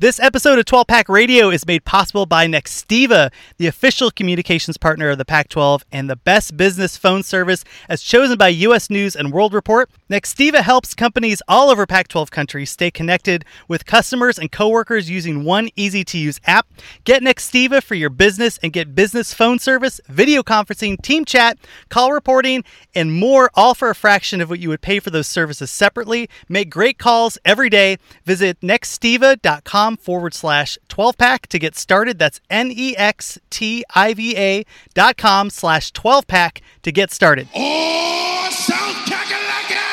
This episode of 12 Pack Radio is made possible by Nextiva, the official communications partner of the Pac 12 and the best business phone service as chosen by U.S. News and World Report. Nextiva helps companies all over Pac 12 countries stay connected with customers and coworkers using one easy to use app. Get Nextiva for your business and get business phone service, video conferencing, team chat, call reporting, and more, all for a fraction of what you would pay for those services separately. Make great calls every day. Visit nextiva.com forward slash 12 pack to get started. That's N E X T I V A dot com slash 12 pack to get started. Oh, South Kakalaka!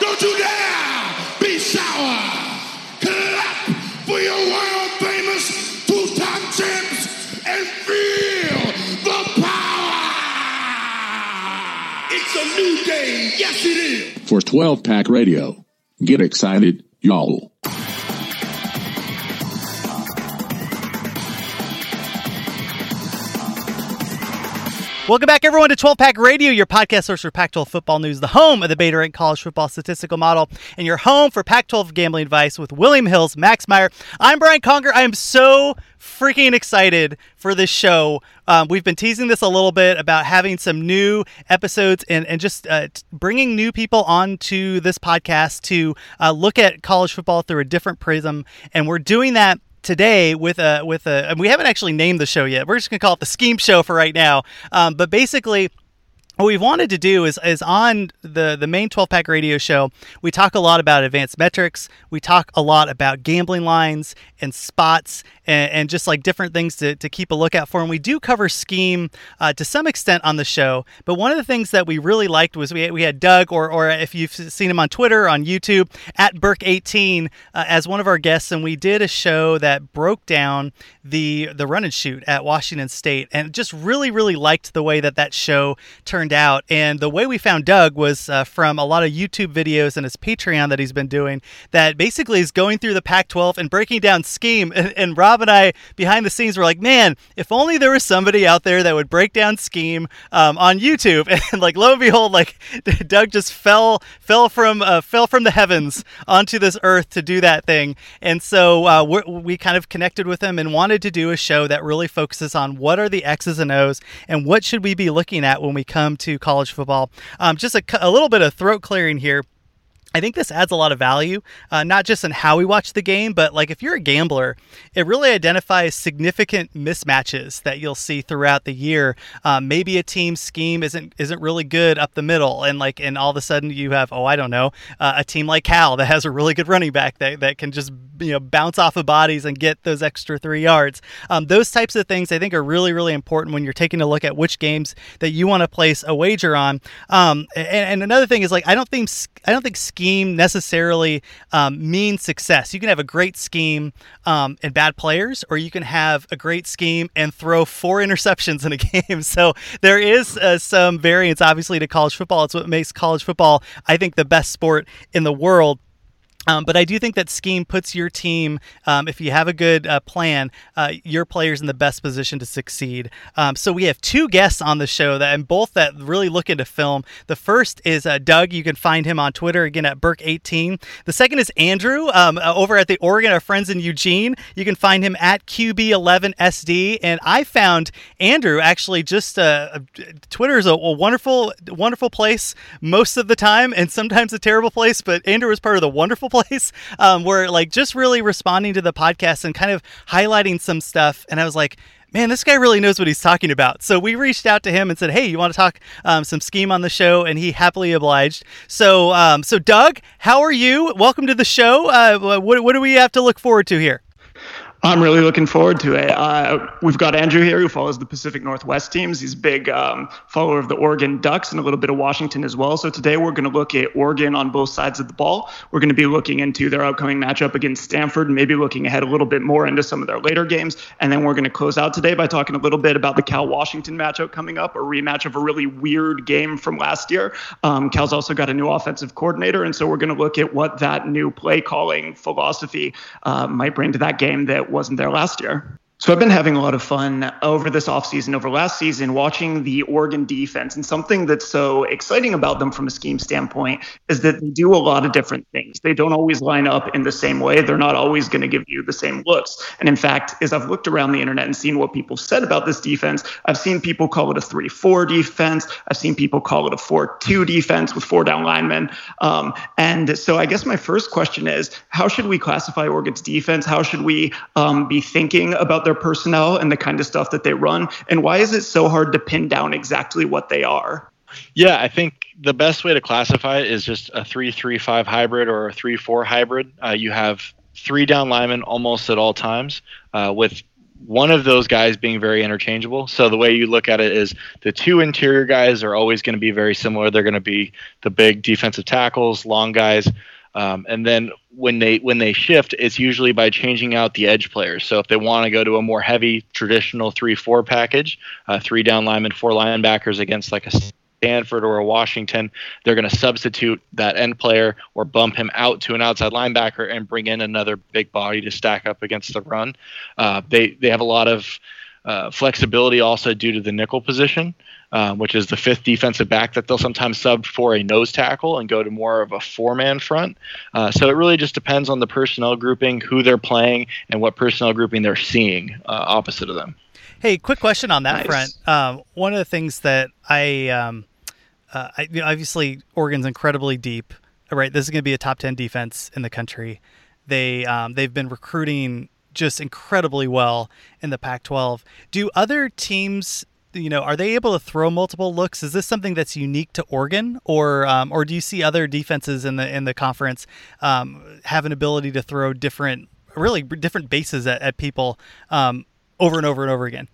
Don't you dare be sour! Clap for your world famous two-time champs and feel the power! It's a new day, yes it is! For 12 Pack Radio. Get excited, y'all. Welcome back, everyone, to 12 Pack Radio, your podcast source for Pac 12 football news, the home of the Beta Rank College Football Statistical Model, and your home for Pac 12 gambling advice with William Hills, Max Meyer. I'm Brian Conger. I am so freaking excited for this show. Um, we've been teasing this a little bit about having some new episodes and, and just uh, bringing new people onto this podcast to uh, look at college football through a different prism. And we're doing that today with a with a and we haven't actually named the show yet. We're just gonna call it the Scheme Show for right now. Um, but basically. What we've wanted to do is, is on the, the main 12 pack radio show, we talk a lot about advanced metrics. We talk a lot about gambling lines and spots and, and just like different things to, to keep a lookout for. And we do cover scheme uh, to some extent on the show. But one of the things that we really liked was we, we had Doug, or, or if you've seen him on Twitter, on YouTube, at Burke18 uh, as one of our guests. And we did a show that broke down the, the run and shoot at Washington State and just really, really liked the way that that show turned out. And the way we found Doug was uh, from a lot of YouTube videos and his Patreon that he's been doing that basically is going through the Pac 12 and breaking down scheme. And, and Rob and I, behind the scenes, were like, man, if only there was somebody out there that would break down scheme um, on YouTube. And like, lo and behold, like Doug just fell fell from uh, fell from the heavens onto this earth to do that thing. And so uh, we kind of connected with him and wanted to do a show that really focuses on what are the X's and O's and what should we be looking at when we come to college football. Um, just a, a little bit of throat clearing here. I think this adds a lot of value, uh, not just in how we watch the game, but like if you're a gambler, it really identifies significant mismatches that you'll see throughout the year. Um, maybe a team scheme isn't isn't really good up the middle, and like and all of a sudden you have oh I don't know uh, a team like Cal that has a really good running back that, that can just you know bounce off of bodies and get those extra three yards. Um, those types of things I think are really really important when you're taking a look at which games that you want to place a wager on. Um, and, and another thing is like I don't think I don't think scheme necessarily um, means success. You can have a great scheme um, and bad players, or you can have a great scheme and throw four interceptions in a game. So there is uh, some variance, obviously, to college football. It's what makes college football, I think, the best sport in the world. Um, but I do think that scheme puts your team, um, if you have a good uh, plan, uh, your players in the best position to succeed. Um, so we have two guests on the show that, and both that really look into film. The first is uh, Doug. You can find him on Twitter again at Burke18. The second is Andrew um, uh, over at the Oregon, our friends in Eugene. You can find him at QB11SD. And I found Andrew actually just uh, Twitter is a, a wonderful, wonderful place most of the time, and sometimes a terrible place. But Andrew is part of the wonderful place um, where like just really responding to the podcast and kind of highlighting some stuff. And I was like, man, this guy really knows what he's talking about. So we reached out to him and said, hey, you want to talk um, some scheme on the show? And he happily obliged. So, um, so Doug, how are you? Welcome to the show. Uh, what, what do we have to look forward to here? I'm really looking forward to it. Uh, we've got Andrew here who follows the Pacific Northwest teams. He's a big um, follower of the Oregon Ducks and a little bit of Washington as well. So today we're going to look at Oregon on both sides of the ball. We're going to be looking into their upcoming matchup against Stanford and maybe looking ahead a little bit more into some of their later games. And then we're going to close out today by talking a little bit about the Cal Washington matchup coming up, a rematch of a really weird game from last year. Um, Cal's also got a new offensive coordinator. And so we're going to look at what that new play calling philosophy uh, might bring to that game that wasn't there last year. So I've been having a lot of fun over this offseason, over last season, watching the Oregon defense. And something that's so exciting about them from a scheme standpoint is that they do a lot of different things. They don't always line up in the same way. They're not always going to give you the same looks. And in fact, as I've looked around the internet and seen what people said about this defense, I've seen people call it a 3 4 defense. I've seen people call it a 4 2 defense with four down linemen. Um, and so I guess my first question is how should we classify Oregon's defense? How should we um, be thinking about their their personnel and the kind of stuff that they run? And why is it so hard to pin down exactly what they are? Yeah, I think the best way to classify it is just a 3 3 5 hybrid or a 3 4 hybrid. Uh, you have three down linemen almost at all times, uh, with one of those guys being very interchangeable. So the way you look at it is the two interior guys are always going to be very similar. They're going to be the big defensive tackles, long guys. Um, and then when they when they shift, it's usually by changing out the edge players. So if they want to go to a more heavy traditional three four package, uh, three down linemen, four linebackers against like a Stanford or a Washington, they're going to substitute that end player or bump him out to an outside linebacker and bring in another big body to stack up against the run. Uh, they they have a lot of uh, flexibility also due to the nickel position um, which is the fifth defensive back that they'll sometimes sub for a nose tackle and go to more of a four man front. Uh, so it really just depends on the personnel grouping, who they're playing, and what personnel grouping they're seeing uh, opposite of them. Hey, quick question on that nice. front. Um, one of the things that I, um, uh, I you know, obviously, Oregon's incredibly deep. Right, this is going to be a top ten defense in the country. They um, they've been recruiting just incredibly well in the Pac-12. Do other teams you know, are they able to throw multiple looks? Is this something that's unique to Oregon, or um, or do you see other defenses in the in the conference um, have an ability to throw different, really different bases at, at people um, over and over and over again?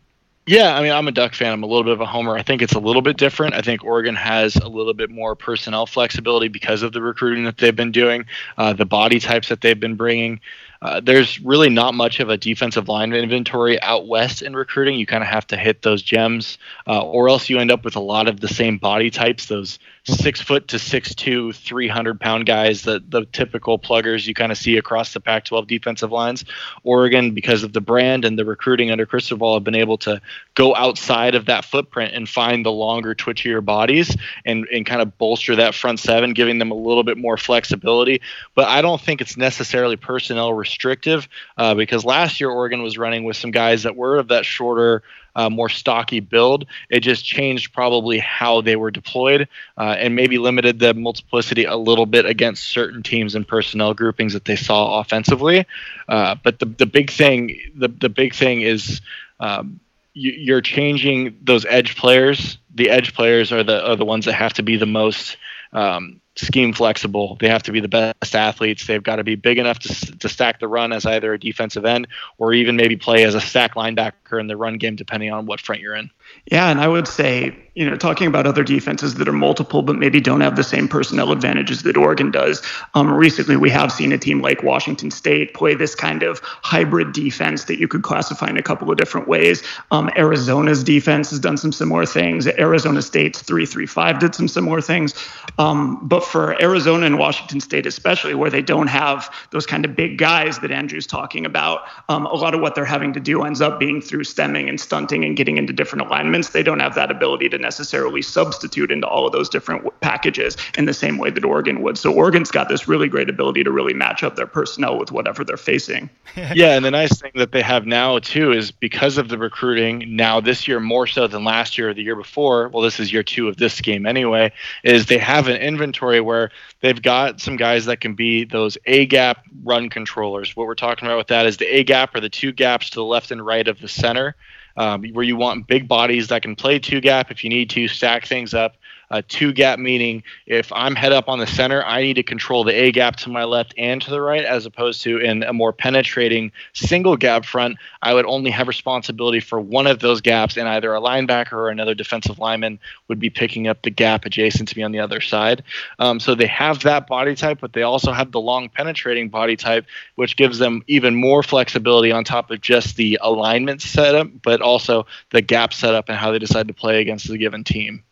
Yeah, I mean, I'm a Duck fan. I'm a little bit of a homer. I think it's a little bit different. I think Oregon has a little bit more personnel flexibility because of the recruiting that they've been doing, uh, the body types that they've been bringing. Uh, there's really not much of a defensive line inventory out west in recruiting. You kind of have to hit those gems, uh, or else you end up with a lot of the same body types, those six foot to six two, 300 pound guys, the, the typical pluggers you kind of see across the Pac 12 defensive lines. Oregon, because of the brand and the recruiting under Cristobal, have been able to go outside of that footprint and find the longer, twitchier bodies and, and kind of bolster that front seven, giving them a little bit more flexibility. But I don't think it's necessarily personnel restrictive uh, because last year Oregon was running with some guys that were of that shorter, uh, more stocky build. It just changed probably how they were deployed uh, and maybe limited the multiplicity a little bit against certain teams and personnel groupings that they saw offensively. Uh, but the the big thing the the big thing is. Um, you're changing those edge players. The edge players are the are the ones that have to be the most um, scheme flexible. They have to be the best athletes. They've got to be big enough to, to stack the run as either a defensive end or even maybe play as a stack linebacker in the run game, depending on what front you're in. Yeah, and I would say, you know, talking about other defenses that are multiple but maybe don't have the same personnel advantages that Oregon does. Um, recently, we have seen a team like Washington State play this kind of hybrid defense that you could classify in a couple of different ways. Um, Arizona's defense has done some similar things. Arizona State's 3-3-5 did some similar things. Um, but for Arizona and Washington State, especially where they don't have those kind of big guys that Andrew's talking about, um, a lot of what they're having to do ends up being through stemming and stunting and getting into different they don't have that ability to necessarily substitute into all of those different packages in the same way that Oregon would. So Oregon's got this really great ability to really match up their personnel with whatever they're facing. yeah, and the nice thing that they have now too is because of the recruiting now this year more so than last year or the year before. Well, this is year two of this game anyway. Is they have an inventory where they've got some guys that can be those A gap run controllers. What we're talking about with that is the A gap or the two gaps to the left and right of the center um, where you want big bodies that can play two gap if you need to, stack things up. Uh, two gap meaning if I'm head up on the center, I need to control the A gap to my left and to the right, as opposed to in a more penetrating single gap front, I would only have responsibility for one of those gaps, and either a linebacker or another defensive lineman would be picking up the gap adjacent to me on the other side. Um, so they have that body type, but they also have the long penetrating body type, which gives them even more flexibility on top of just the alignment setup, but also the gap setup and how they decide to play against the given team.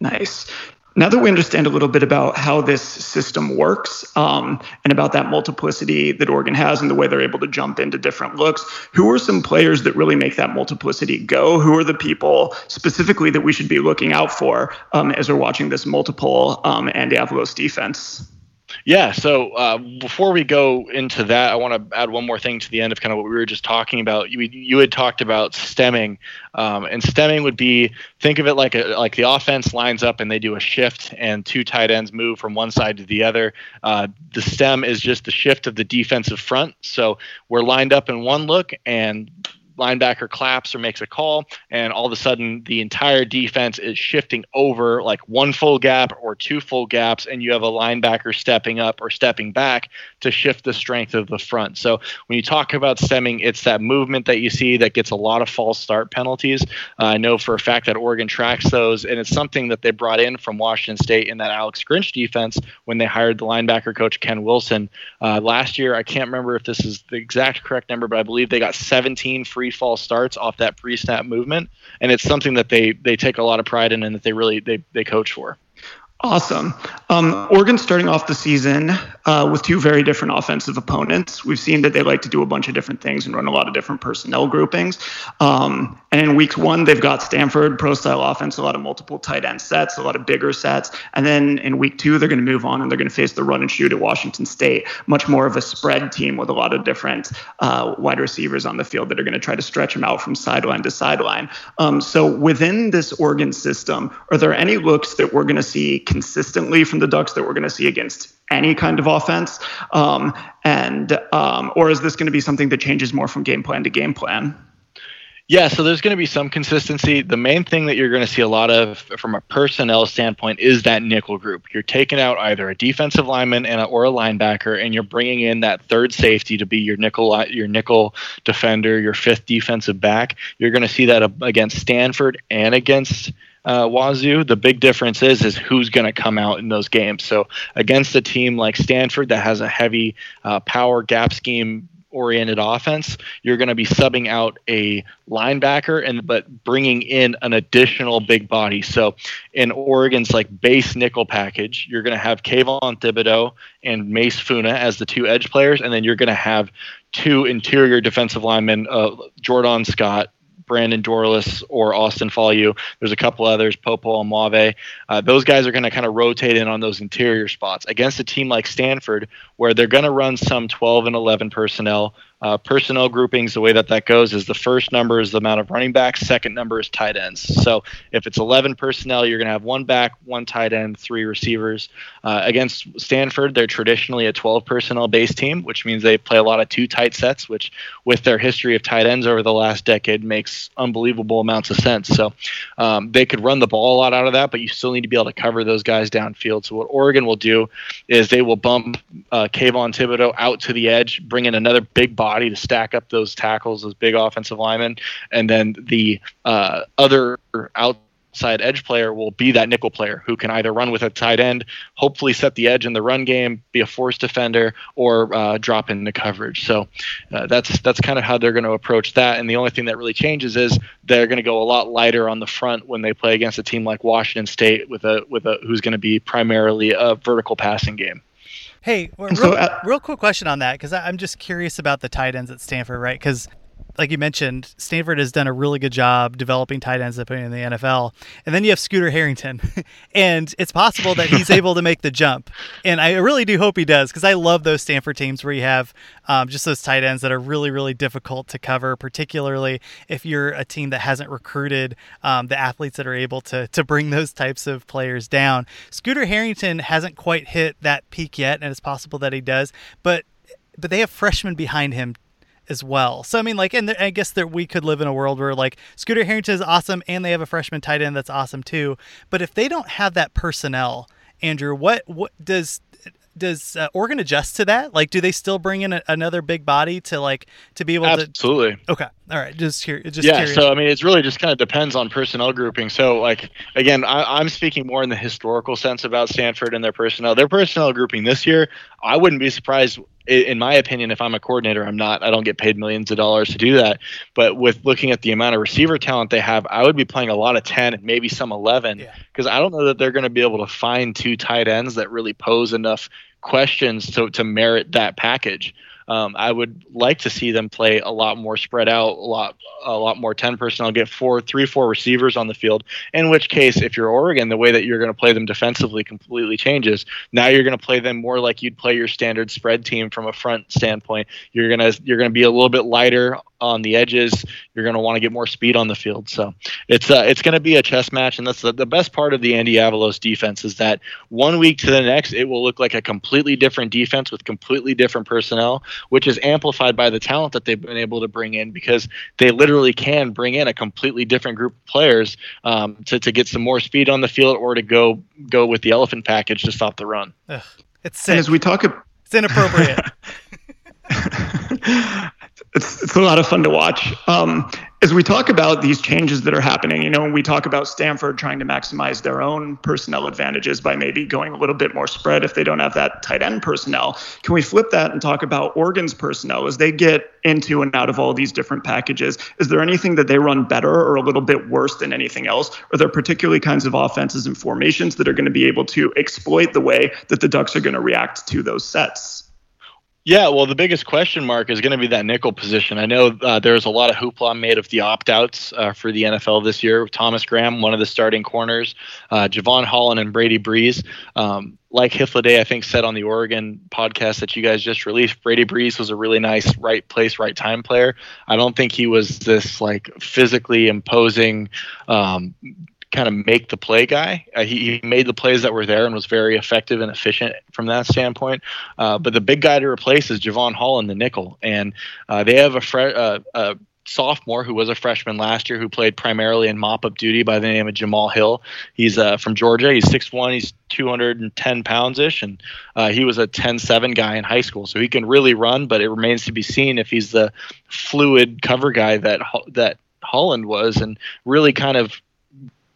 Nice. Now that we understand a little bit about how this system works um, and about that multiplicity that Oregon has and the way they're able to jump into different looks, who are some players that really make that multiplicity go? Who are the people specifically that we should be looking out for um, as we're watching this multiple um, Andy Avalos defense? Yeah. So uh, before we go into that, I want to add one more thing to the end of kind of what we were just talking about. You, you had talked about stemming, um, and stemming would be think of it like a like the offense lines up and they do a shift, and two tight ends move from one side to the other. Uh, the stem is just the shift of the defensive front. So we're lined up in one look, and linebacker claps or makes a call, and all of a sudden the entire defense is shifting over like one full gap or two full gaps, and you have a linebacker stepping up or stepping back to shift the strength of the front. So when you talk about stemming, it's that movement that you see that gets a lot of false start penalties. Uh, I know for a fact that Oregon tracks those, and it's something that they brought in from Washington State in that Alex Grinch defense when they hired the linebacker coach Ken Wilson uh, last year. I can't remember if this is the exact correct number, but I believe they got 17 free free fall starts off that pre snap movement, and it's something that they they take a lot of pride in and that they really they they coach for. Awesome. Um, Oregon starting off the season uh, with two very different offensive opponents. We've seen that they like to do a bunch of different things and run a lot of different personnel groupings. Um, and in week one, they've got Stanford, pro style offense, a lot of multiple tight end sets, a lot of bigger sets. And then in week two, they're going to move on and they're going to face the run and shoot at Washington State, much more of a spread team with a lot of different uh, wide receivers on the field that are going to try to stretch them out from sideline to sideline. Um, so within this Oregon system, are there any looks that we're going to see? Consistently from the Ducks that we're going to see against any kind of offense? Um, and um, or is this going to be something that changes more from game plan to game plan? Yeah, so there's going to be some consistency. The main thing that you're going to see a lot of from a personnel standpoint is that nickel group. You're taking out either a defensive lineman and a, or a linebacker, and you're bringing in that third safety to be your nickel your nickel defender, your fifth defensive back. You're going to see that against Stanford and against uh, Wazoo. The big difference is is who's going to come out in those games. So against a team like Stanford that has a heavy uh, power gap scheme oriented offense, you're going to be subbing out a linebacker and but bringing in an additional big body. So in Oregon's like base nickel package, you're going to have Kayvon Thibodeaux and Mase Funa as the two edge players, and then you're going to have two interior defensive linemen, uh, Jordan Scott Brandon Dorlus or Austin Faoliu. There's a couple others, Popo and Mauve. Uh, those guys are going to kind of rotate in on those interior spots against a team like Stanford, where they're going to run some 12 and 11 personnel uh, personnel groupings, the way that that goes is the first number is the amount of running backs, second number is tight ends. So if it's 11 personnel, you're going to have one back, one tight end, three receivers. Uh, against Stanford, they're traditionally a 12 personnel based team, which means they play a lot of two tight sets, which with their history of tight ends over the last decade makes unbelievable amounts of sense. So um, they could run the ball a lot out of that, but you still need to be able to cover those guys downfield. So what Oregon will do is they will bump uh, Kayvon Thibodeaux out to the edge, bring in another big body body to stack up those tackles, those big offensive linemen, and then the uh, other outside edge player will be that nickel player who can either run with a tight end, hopefully set the edge in the run game, be a force defender, or uh, drop into coverage. So uh, that's that's kind of how they're going to approach that. And the only thing that really changes is they're going to go a lot lighter on the front when they play against a team like Washington State with a with a who's going to be primarily a vertical passing game. Hey, real, so, uh, real quick question on that because I'm just curious about the tight ends at Stanford, right? Because like you mentioned, Stanford has done a really good job developing tight ends that up in the NFL. And then you have Scooter Harrington, and it's possible that he's able to make the jump. And I really do hope he does because I love those Stanford teams where you have um, just those tight ends that are really, really difficult to cover, particularly if you're a team that hasn't recruited um, the athletes that are able to to bring those types of players down. Scooter Harrington hasn't quite hit that peak yet, and it's possible that he does, but but they have freshmen behind him as well. So I mean, like, and I guess that we could live in a world where like Scooter Harrington is awesome, and they have a freshman tight end that's awesome too. But if they don't have that personnel, Andrew, what what does does uh, Oregon adjust to that? Like, do they still bring in a, another big body to like to be able Absolutely. to? Absolutely. Okay. All right. Just here. Just yeah. Curious. So I mean, it's really just kind of depends on personnel grouping. So like again, I, I'm speaking more in the historical sense about Stanford and their personnel. Their personnel grouping this year, I wouldn't be surprised. In my opinion, if I'm a coordinator, I'm not. I don't get paid millions of dollars to do that. But with looking at the amount of receiver talent they have, I would be playing a lot of 10 and maybe some 11 because I don't know that they're going to be able to find two tight ends that really pose enough questions to, to merit that package. Um, I would like to see them play a lot more spread out, a lot a lot more ten personnel, get four, three, four receivers on the field. In which case, if you're Oregon, the way that you're going to play them defensively completely changes. Now you're going to play them more like you'd play your standard spread team from a front standpoint. You're gonna you're going to be a little bit lighter on the edges. You're going to want to get more speed on the field. So it's uh, it's going to be a chess match, and that's the, the best part of the Andy Avalos defense is that one week to the next, it will look like a completely different defense with completely different personnel, which is amplified by the talent that they've been able to bring in because they literally can bring in a completely different group of players um, to to get some more speed on the field or to go go with the elephant package to stop the run. Ugh, it's sick. And as we talk, it's inappropriate. it's, it's a lot of fun to watch. Um, as we talk about these changes that are happening, you know, when we talk about Stanford trying to maximize their own personnel advantages by maybe going a little bit more spread if they don't have that tight end personnel, can we flip that and talk about Oregon's personnel as they get into and out of all these different packages? Is there anything that they run better or a little bit worse than anything else? Are there particularly kinds of offenses and formations that are going to be able to exploit the way that the Ducks are going to react to those sets? Yeah, well, the biggest question mark is going to be that nickel position. I know uh, there's a lot of hoopla made of the opt outs uh, for the NFL this year. Thomas Graham, one of the starting corners, uh, Jevon Holland, and Brady Breeze. Um, like Hythloday, I think, said on the Oregon podcast that you guys just released, Brady Breeze was a really nice right place, right time player. I don't think he was this like physically imposing um, kind of make the play guy. Uh, he, he, made the plays that were there and was very effective and efficient from that standpoint. Uh, but the big guy to replace is Jevon Holland, the nickel, and uh, they have a, uh, a sophomore who was a freshman last year who played primarily in mop-up duty by the name of Jamal Hill. He's uh, from Georgia. He's 6'1". He's 210 pounds ish, and uh, he was a 10-7 guy in high school, so he can really run. But it remains to be seen if he's the fluid cover guy that that Holland was, and really kind of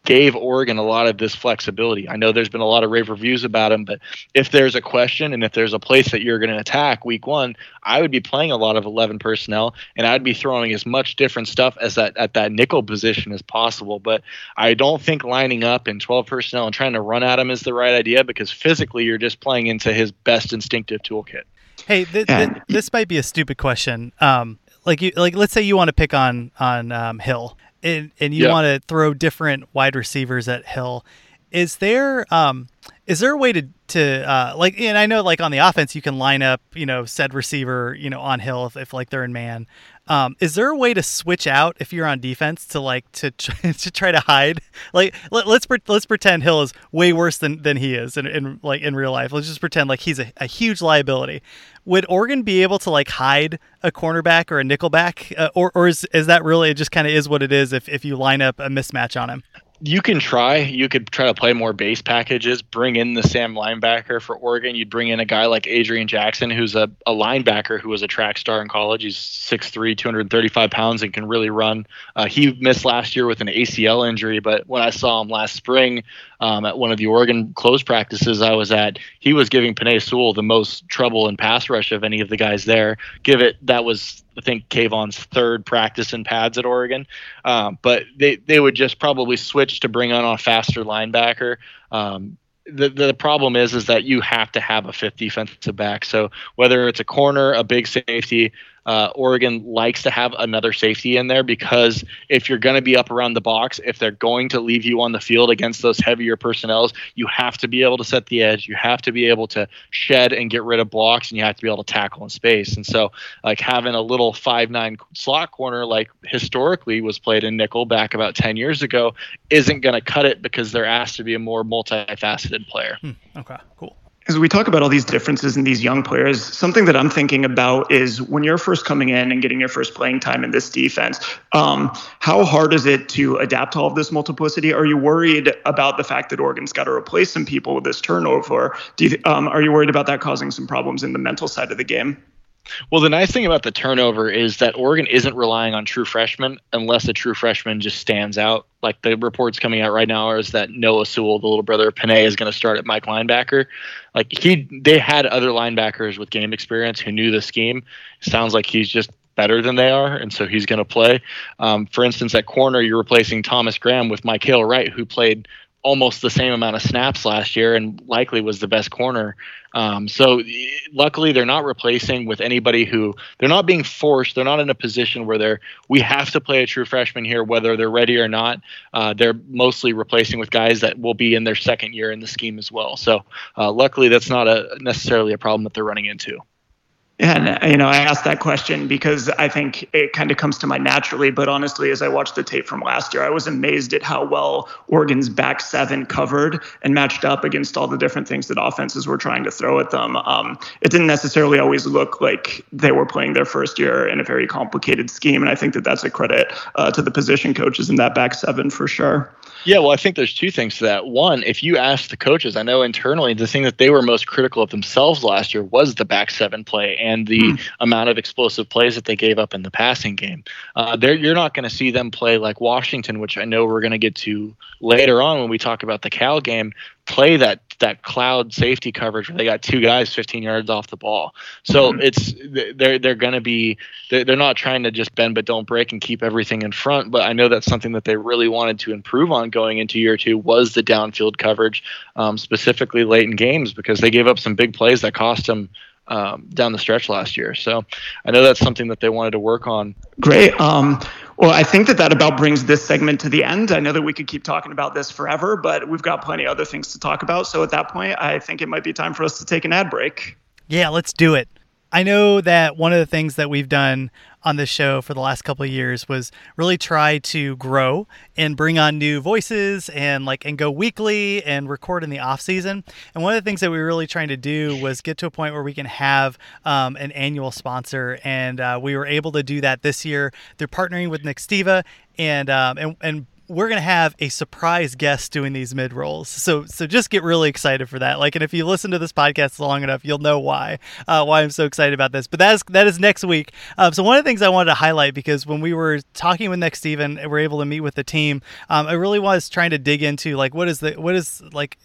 gave Oregon a lot of this flexibility. I know there's been a lot of rave reviews about him, but if there's a question and if there's a place that you're going to attack week one, I would be playing a lot of 11 personnel and I'd be throwing as much different stuff as that at that nickel position as possible. But I don't think lining up in 12 personnel and trying to run at him is the right idea because physically you're just playing into his best instinctive toolkit. Hey, th- th- this might be a stupid question. Um, like you, like let's say you want to pick on on um, Hill and, and you want to throw different wide receivers at Hill, is there um is there a way to to uh like and I know like on the offense you can line up you know said receiver you know on Hill if, if like they're in man. Um, is there a way to switch out if you're on defense to like to to try to hide? Like let, us let's pretend Hill is way worse than than he is in, in like in real life. Let's just pretend like he's a, a huge liability. Would Oregon be able to like hide a cornerback or a nickelback, uh, or or is is that really just kind of is what it is if if you line up a mismatch on him? You can try. You could try to play more base packages. Bring in the Sam linebacker for Oregon. You'd bring in a guy like Adrian Jackson, who's a, a linebacker who was a track star in college. He's 6'3", 235 pounds, and can really run. Uh, he missed last year with an ACL injury, but when I saw him last spring um, at one of the Oregon close practices I was at, he was giving Penei Sewell the most trouble in pass rush of any of the guys there. Give it that was I think Kayvon's third practice in pads at Oregon. Um, but they, they would just probably switch to bring on a faster linebacker. Um, the, the problem is is that you have to have a fifth defensive back. So whether it's a corner, a big safety, uh, Oregon likes to have another safety in there because if you're going to be up around the box, if they're going to leave you on the field against those heavier personnels, you have to be able to set the edge. You have to be able to shed and get rid of blocks, and you have to be able to tackle in space. And so, like having a little five nine slot corner, like historically was played in nickel back about ten years ago, isn't going to cut it because they're asked to be a more multifaceted player. Hmm. Okay, cool. As we talk about all these differences in these young players, something that I'm thinking about is when you're first coming in and getting your first playing time in this defense, um, how hard is it to adapt to all of this multiplicity? Are you worried about the fact that Oregon's got to replace some people with this turnover? You, um, are you worried about that causing some problems in the mental side of the game? Well, the nice thing about the turnover is that Oregon isn't relying on true freshmen unless a true freshman just stands out. Like the reports coming out right now is that Noah Sewell, the little brother of Penei, is going to start at Mike linebacker. Like he, they had other linebackers with game experience who knew the scheme. Sounds like he's just better than they are, and so he's going to play. Um, for instance, at corner, you're replacing Thomas Graham with Mykael Wright, who played almost the same amount of snaps last year and likely was the best corner. Um, so luckily they're not replacing with anybody who they're not being forced. They're not in a position where they're we have to play a true freshman here whether they're ready or not. Uh, they're mostly replacing with guys that will be in their second year in the scheme as well. So uh, luckily that's not a necessarily a problem that they're running into. And you know, I asked that question because I think it kind of comes to mind naturally. But honestly, as I watched the tape from last year, I was amazed at how well Oregon's back seven covered and matched up against all the different things that offenses were trying to throw at them. Um, it didn't necessarily always look like they were playing their first year in a very complicated scheme, and I think that that's a credit uh, to the position coaches in that back seven for sure. Yeah, well, I think there's two things to that. One, if you ask the coaches, I know internally the thing that they were most critical of themselves last year was the back seven play and the mm. amount of explosive plays that they gave up in the passing game. Uh, you're not going to see them play like Washington, which I know we're going to get to later on when we talk about the Cal game play that that cloud safety coverage where they got two guys 15 yards off the ball. So mm-hmm. it's they're they're going to be they're, they're not trying to just bend but don't break and keep everything in front. But I know that's something that they really wanted to improve on going into year two was the downfield coverage, um, specifically late in games because they gave up some big plays that cost them um, down the stretch last year. So I know that's something that they wanted to work on. Great. Um, well, I think that that about brings this segment to the end. I know that we could keep talking about this forever, but we've got plenty of other things to talk about. So at that point, I think it might be time for us to take an ad break. Yeah, let's do it. I know that one of the things that we've done on this show for the last couple of years was really try to grow and bring on new voices and like and go weekly and record in the off season. And one of the things that we were really trying to do was get to a point where we can have um, an annual sponsor, and uh, we were able to do that this year. They're partnering with Nextiva and um, and and we're gonna have a surprise guest doing these mid rolls. So so just get really excited for that. Like, and if you listen to this podcast long enough, you'll know why uh, why I'm so excited about this. But that is that is next week. Um, so one of the things I wanted to highlight because when we were talking with Nextiva, we are able to meet with the team. Um, I really was trying to dig into like what is the what is like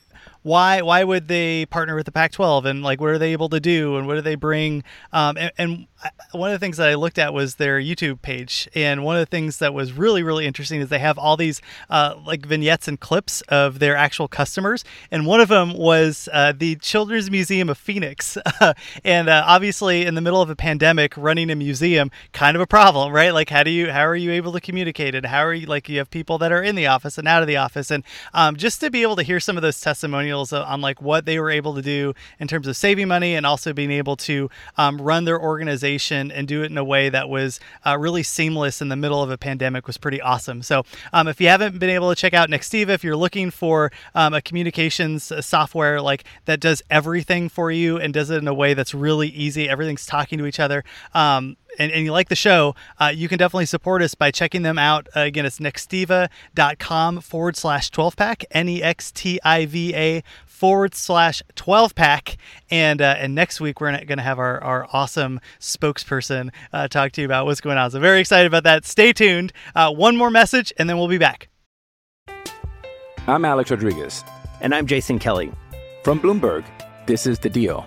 why why would they partner with the Pac-12 and like what are they able to do and what do they bring? Um, and, and, one of the things that I looked at was their YouTube page, and one of the things that was really really interesting is they have all these uh, like vignettes and clips of their actual customers, and one of them was uh, the Children's Museum of Phoenix, and uh, obviously in the middle of a pandemic, running a museum kind of a problem, right? Like how do you how are you able to communicate it? How are you like you have people that are in the office and out of the office, and um, just to be able to hear some of those testimonials testimonials on like what they were able to do in terms of saving money and also being able to um, run their organization and do it in a way that was uh, really seamless in the middle of a pandemic was pretty awesome. So um, if you haven't been able to check out Nextiva, if you're looking for um, a communications uh, software like that does everything for you and does it in a way that's really easy, everything's talking to each other. Um, and, and you like the show, uh, you can definitely support us by checking them out. Uh, again, it's nextiva.com forward slash 12 pack, N E X T I V A forward slash 12 pack. And uh, and next week, we're going to have our, our awesome spokesperson uh, talk to you about what's going on. So, very excited about that. Stay tuned. Uh, one more message, and then we'll be back. I'm Alex Rodriguez. And I'm Jason Kelly. From Bloomberg, this is The Deal.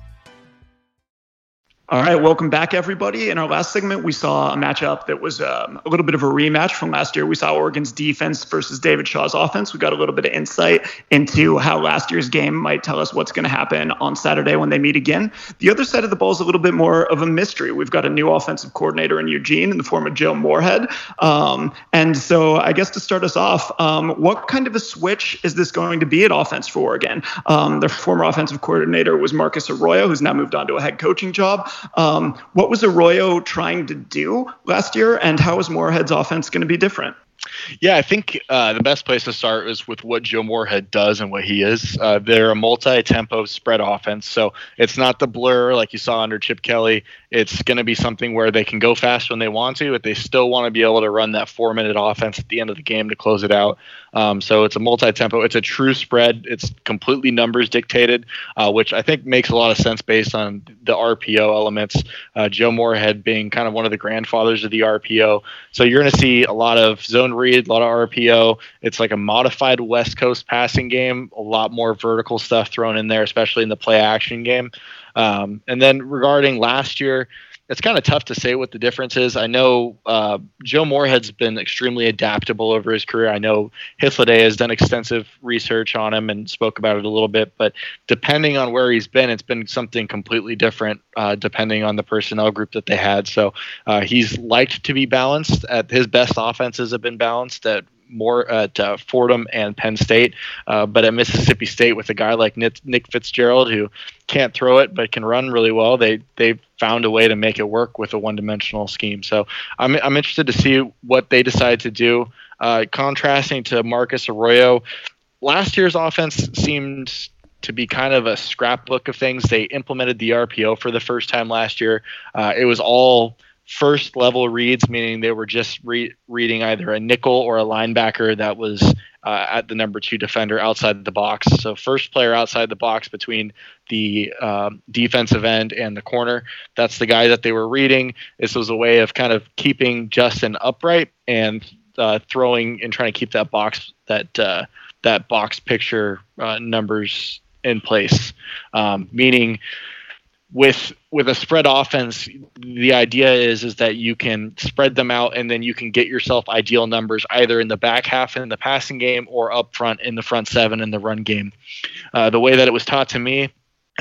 All right, welcome back, everybody. In our last segment, we saw a matchup that was um, a little bit of a rematch from last year. We saw Oregon's defense versus David Shaw's offense. We got a little bit of insight into how last year's game might tell us what's going to happen on Saturday when they meet again. The other side of the ball is a little bit more of a mystery. We've got a new offensive coordinator in Eugene in the form of Joe Moorhead. Um, and so, I guess to start us off, um, what kind of a switch is this going to be at offense for Oregon? Um, their former offensive coordinator was Marcus Arroyo, who's now moved on to a head coaching job. Um, what was Arroyo trying to do last year, and how is Moorhead's offense going to be different? Yeah, I think uh, the best place to start is with what Joe Moorhead does and what he is. Uh, they're a multi-tempo spread offense, so it's not the blur like you saw under Chip Kelly. It's going to be something where they can go fast when they want to, but they still want to be able to run that four-minute offense at the end of the game to close it out. Um, so it's a multi-tempo. It's a true spread. It's completely numbers dictated, uh, which I think makes a lot of sense based on the RPO elements. Uh, Joe Moorhead being kind of one of the grandfathers of the RPO. So you're going to see a lot of zone read, a lot of RPO. It's like a modified West Coast passing game. A lot more vertical stuff thrown in there, especially in the play action game. Um, and then regarding last year, it's kind of tough to say what the difference is. I know uh, Joe Moorhead's been extremely adaptable over his career. I know Hythloday has done extensive research on him and spoke about it a little bit, but depending on where he's been, it's been something completely different uh, depending on the personnel group that they had. So uh, he's liked to be balanced. At his best offenses have been balanced at more at uh, Fordham and Penn State, uh, but at Mississippi State with a guy like Nick, Fitzgerald who can't throw it but can run really well, they they found a way to make it work with a one-dimensional scheme. So I'm I'm interested to see what they decide to do. Uh, contrasting to Marcus Arroyo, last year's offense seemed to be kind of a scrapbook of things. They implemented the RPO for the first time last year. Uh, it was all first level reads, meaning they were just re- reading either a nickel or a linebacker that was uh, at the number two defender outside the box. So first player outside the box between the uh, defensive end and the corner. That's the guy that they were reading. This was a way of kind of keeping Justin upright and uh, throwing and trying to keep that box that uh, that box picture uh, numbers in place, um, meaning with with a spread offense, the idea is is that you can spread them out and then you can get yourself ideal numbers either in the back half in the passing game or up front in the front seven in the run game. Uh, the way that it was taught to me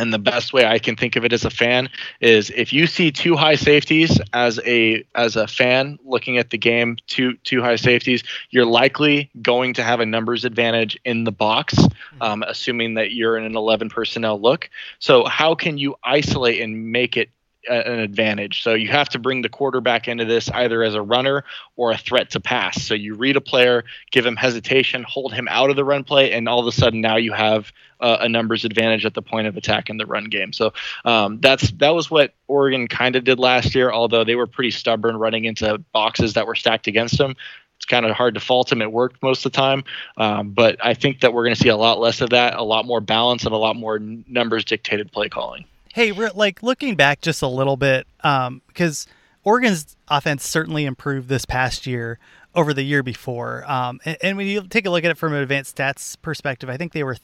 and the best way I can think of it as a fan is if you see two high safeties as a as a fan looking at the game, two two high safeties, you're likely going to have a numbers advantage in the box, mm-hmm. um, assuming that you're in an 11 personnel look. So how can you isolate and make it an advantage. So you have to bring the quarterback into this either as a runner or a threat to pass. So you read a player, give him hesitation, hold him out of the run play, and all of a sudden now you have uh, a numbers advantage at the point of attack in the run game. So um, that's that was what Oregon kind of did last year, although they were pretty stubborn running into boxes that were stacked against them. It's kind of hard to fault them. It worked most of the time, um, but I think that we're going to see a lot less of that, a lot more balance, and a lot more numbers dictated play calling. Hey, like looking back just a little bit, because um, Oregon's offense certainly improved this past year over the year before. Um, and, and, when you take a look at it from an advanced stats perspective, I think they were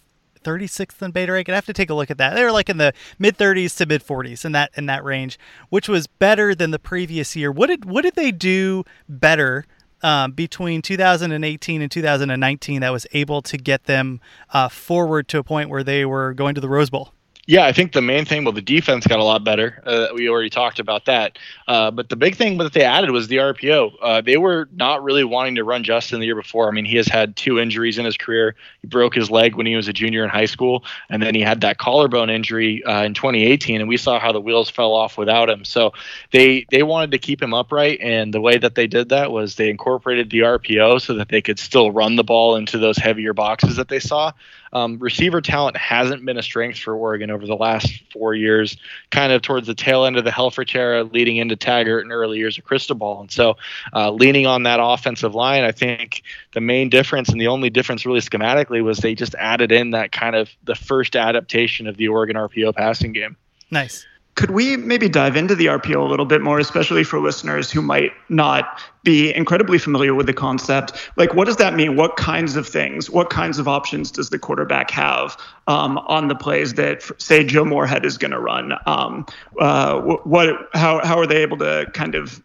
36th in beta rank. I'd have to take a look at that. They were like in the mid 30s to mid 40s in that in that range, which was better than the previous year. What did what did they do better um, between 2018 and 2019 that was able to get them uh, forward to a point where they were going to the Rose Bowl? Yeah, I think the main thing, well, the defense got a lot better. Uh, we already talked about that. Uh, but the big thing that they added was the RPO. Uh, they were not really wanting to run Justin the year before. I mean, he has had two injuries in his career. He broke his leg when he was a junior in high school, and then he had that collarbone injury uh, in 2018, and we saw how the wheels fell off without him. So they they wanted to keep him upright, and the way that they did that was they incorporated the RPO so that they could still run the ball into those heavier boxes that they saw. Um, receiver talent hasn't been a strength for Oregon over the last four years, kind of towards the tail end of the Helfrich era, leading into Taggart and early years of Cristobal. And so, uh, leaning on that offensive line, I think the main difference and the only difference really schematically was they just added in that kind of the first adaptation of the Oregon RPO passing game. Nice. Could we maybe dive into the RPO a little bit more, especially for listeners who might not be incredibly familiar with the concept? Like, what does that mean? What kinds of things, what kinds of options does the quarterback have um, on the plays that, say, Joe Moorhead is going to run? Um, uh, what, how, how are they able to kind of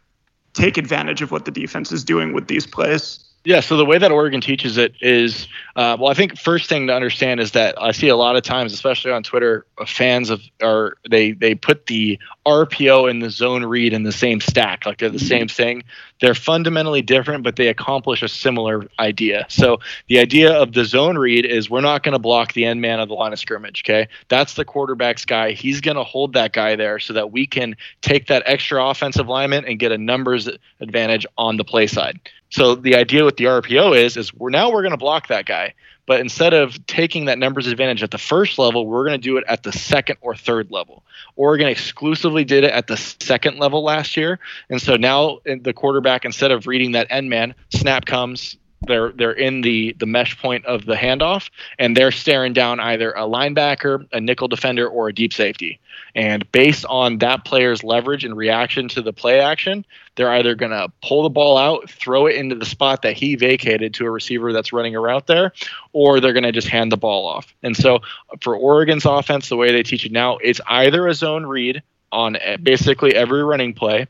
take advantage of what the defense is doing with these plays? Yeah, so the way that Oregon teaches it is, uh, well, I think first thing to understand is that I see a lot of times, especially on Twitter, uh, fans of are they they put the RPO and the zone read in the same stack, like they're the same thing. They're fundamentally different, but they accomplish a similar idea. So the idea of the zone read is we're not going to block the end man of the line of scrimmage. Okay, that's the quarterback's guy. He's going to hold that guy there so that we can take that extra offensive lineman and get a numbers advantage on the play side. So the idea with the RPO is is we're now we're going to block that guy, but instead of taking that numbers advantage at the first level, we're going to do it at the second or third level. Oregon exclusively did it at the second level last year, and so now the quarterback instead of reading that end man, snap comes, they're they're in the the mesh point of the handoff and they're staring down either a linebacker, a nickel defender, or a deep safety. And based on that player's leverage and reaction to the play action, they're either going to pull the ball out, throw it into the spot that he vacated to a receiver that's running around there, or they're going to just hand the ball off. And so for Oregon's offense, the way they teach it now, it's either a zone read on eh, basically every running play,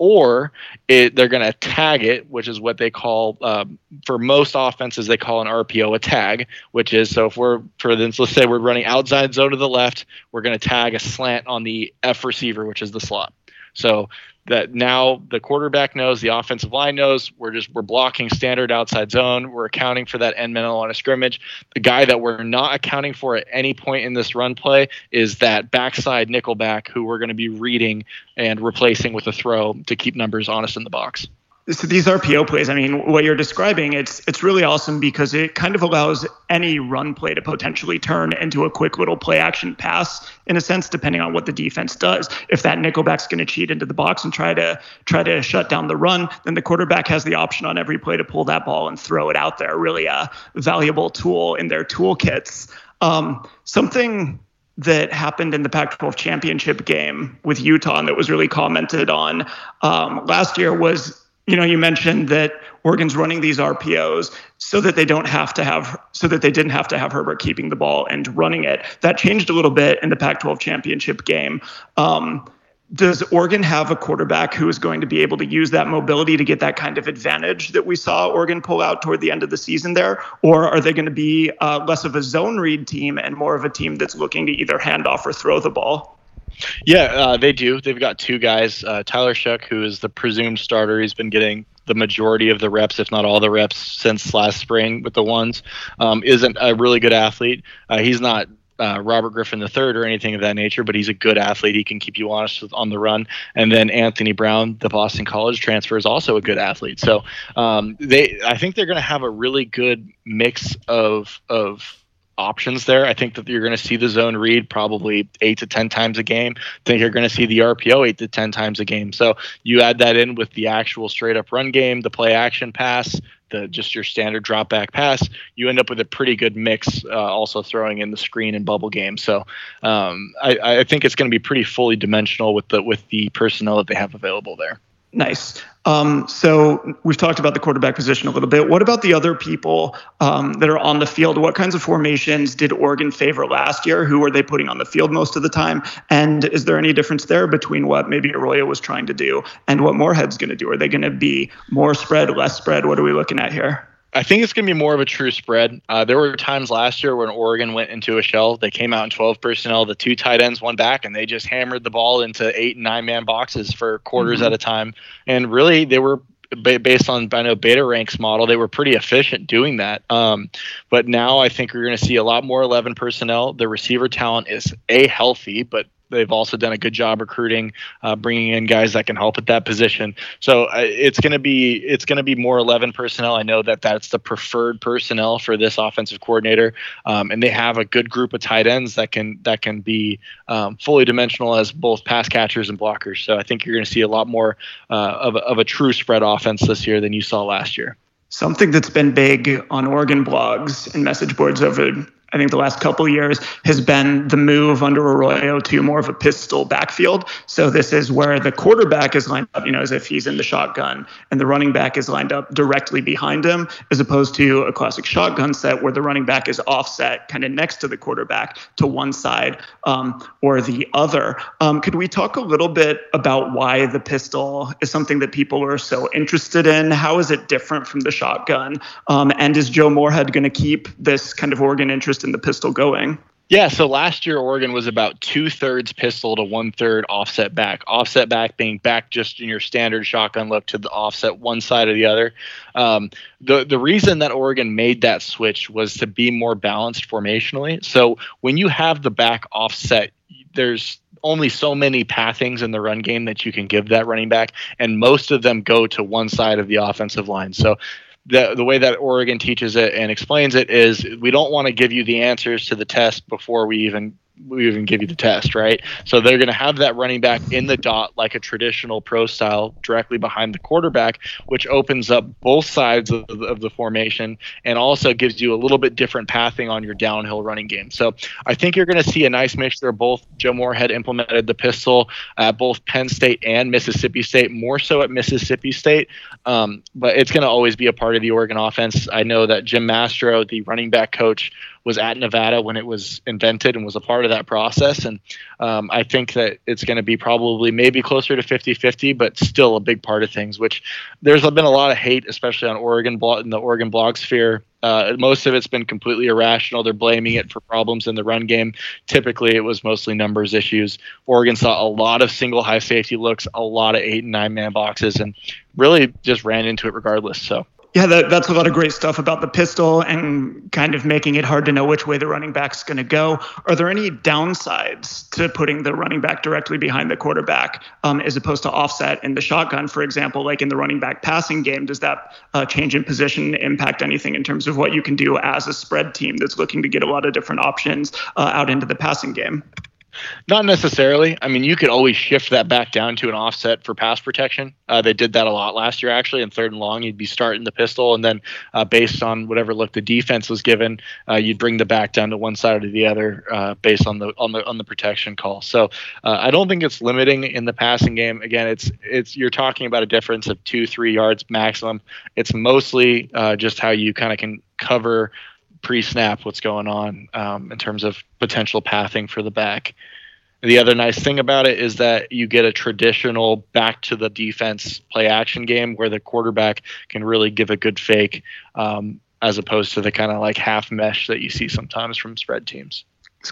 or it, they're going to tag it, which is what they call um, for most offenses they call an RPO a tag, which is so if we're for instance, let's say we're running outside zone to the left, we're going to tag a slant on the F receiver, which is the slot. So that now the quarterback knows, the offensive line knows. We're just we're blocking standard outside zone. We're accounting for that end mental on a scrimmage. The guy that we're not accounting for at any point in this run play is that backside nickelback who we're going to be reading and replacing with a throw to keep numbers honest in the box so these RPO plays, I mean, what you're describing, it's it's really awesome because it kind of allows any run play to potentially turn into a quick little play action pass in a sense, depending on what the defense does. If that nickelback's going to cheat into the box and try to try to shut down the run, then the quarterback has the option on every play to pull that ball and throw it out there. Really a valuable tool in their toolkits. Um, something that happened in the Pac 12 championship game with Utah and that was really commented on um, last year was you know, you mentioned that Oregon's running these RPOs so that they don't have to have, so that they didn't have to have Herbert keeping the ball and running it. That changed a little bit in the Pac-12 championship game. Um, does Oregon have a quarterback who is going to be able to use that mobility to get that kind of advantage that we saw Oregon pull out toward the end of the season there? Or are they going to be uh, less of a zone read team and more of a team that's looking to either hand off or throw the ball? Yeah, uh, they do. They've got two guys. Uh, Tyler Shough, who is the presumed starter, he's been getting the majority of the reps, if not all the reps, since last spring with the ones. Um, isn't a really good athlete. Uh, he's not uh, Robert Griffin III or anything of that nature, but he's a good athlete. He can keep you honest on the run. And then Anthony Brown, the Boston College transfer, is also a good athlete. So um, they, I think they're going to have a really good mix of of options there. I think that you're going to see the zone read probably eight to 10 times a game. I think you're going to see the RPO eight to 10 times a game. So you add that in with the actual straight up run game, the play action pass, the just your standard drop back pass, you end up with a pretty good mix. Uh, also throwing in the screen and bubble game, so um, I, I think it's going to be pretty fully dimensional with the with the personnel that they have available there. Nice. Um, so we've talked about the quarterback position a little bit. What about the other people um, that are on the field? What kinds of formations did Oregon favor last year? Who were they putting on the field most of the time? And is there any difference there between what maybe Arroyo was trying to do and what Moorhead's going to do? Are they going to be more spread, less spread? What are we looking at here? I think it's going to be more of a true spread. Uh, there were times last year when Oregon went into a shell. They came out in 12 personnel, the two tight ends, one back, and they just hammered the ball into eight and nine man boxes for quarters mm-hmm. at a time. And really, they were based on I know Beta Ranks model, they were pretty efficient doing that. Um, but now I think we're going to see a lot more 11 personnel. The receiver talent is a healthy, but they've also done a good job recruiting, uh, bringing in guys that can help at that position. So uh, it's going to be it's going to be more 11 personnel. I know that that's the preferred personnel for this offensive coordinator, um, and they have a good group of tight ends that can that can be um, fully dimensional as both pass catchers and blockers. So I think you're going to see a lot more uh, of, of a true spread offense this year than you saw last year. Something that's been big on Oregon blogs and message boards over I think the last couple years has been the move under Arroyo to more of a pistol backfield. So this is where the quarterback is lined up, you know, as if he's in the shotgun, and the running back is lined up directly behind him, as opposed to a classic shotgun set where the running back is offset kind of next to the quarterback to one side um, or the other. Um, could we talk a little bit about why the pistol is something that people are so interested in? How is it different from the shotgun? Um, and is Joe Moorhead going to keep this kind of Oregon interest in the pistol going? Yeah, so last year Oregon was about two thirds pistol to one third offset back. Offset back being back just in your standard shotgun look to the offset one side or the other. Um, the the reason that Oregon made that switch was to be more balanced formationally. So when you have the back offset, there's only so many pathings in the run game that you can give that running back, and most of them go to one side of the offensive line. So the the way that Oregon teaches it and explains it is we don't want to give you the answers to the test before we even we even give you the test, right? So they're going to have that running back in the dot like a traditional pro style directly behind the quarterback, which opens up both sides of, of, the formation and also gives you a little bit different pathing on your downhill running game. So I think you're going to see a nice mixture. Both Joe Moorhead implemented the pistol at both Penn State and Mississippi State, more so at Mississippi State, um, but it's going to always be a part of the Oregon offense. I know that Jim Mastro, the running back coach, was at Nevada when it was invented and was a part of that process. And um, I think that it's going to be probably maybe closer to 50 50, but still a big part of things, which there's been a lot of hate, especially on Oregon in the Oregon blog sphere. Uh, most of it's been completely irrational. They're blaming it for problems in the run game. Typically, it was mostly numbers issues. Oregon saw a lot of single high safety looks, a lot of eight and nine man boxes, and really just ran into it regardless. So yeah, that, that's a lot of great stuff about the pistol and kind of making it hard to know which way the running back's going to go. Are there any downsides to putting the running back directly behind the quarterback um, as opposed to offset in the shotgun, for example, like in the running back passing game? Does that uh, change in position impact anything in terms of what you can do as a spread team that's looking to get a lot of different options uh, out into the passing game? Not necessarily. I mean, you could always shift that back down to an offset for pass protection. Uh, they did that a lot last year, actually. In third and long, you'd be starting the pistol, and then uh, based on whatever look the defense was given, uh, you'd bring the back down to one side or the other uh, based on the on the on the protection call. So uh, I don't think it's limiting in the passing game. Again, it's it's you're talking about a difference of two three yards maximum. It's mostly uh, just how you kind of can cover pre-snap what's going on um, in terms of potential pathing for the back. The other nice thing about it is that you get a traditional back to the defense play action game where the quarterback can really give a good fake um, as opposed to the kind of like half mesh that you see sometimes from spread teams.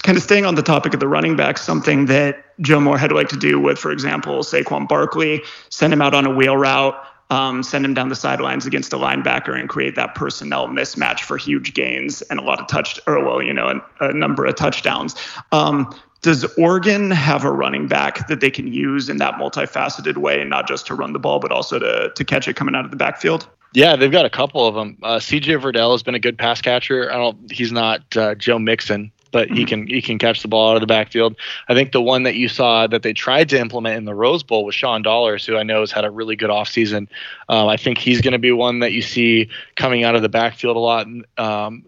Kind of staying on the topic of the running back, something that Joe Moorhead like to do with, for example, Saquon Barkley, send him out on a wheel route, um, send him down the sidelines against a linebacker and create that personnel mismatch for huge gains and a lot of touch, or well, you know, a, a number of touchdowns. Um, does Oregon have a running back that they can use in that multifaceted way, and not just to run the ball, but also to to catch it coming out of the backfield? Yeah, they've got a couple of them. Uh, CJ Verdell has been a good pass catcher. I don't. He's not uh, Joe Mixon, but he mm-hmm. can he can catch the ball out of the backfield. I think the one that you saw that they tried to implement in the Rose Bowl was Sean Dollars, who I know has had a really good offseason. Um, I think he's going to be one that you see coming out of the backfield a lot. Um,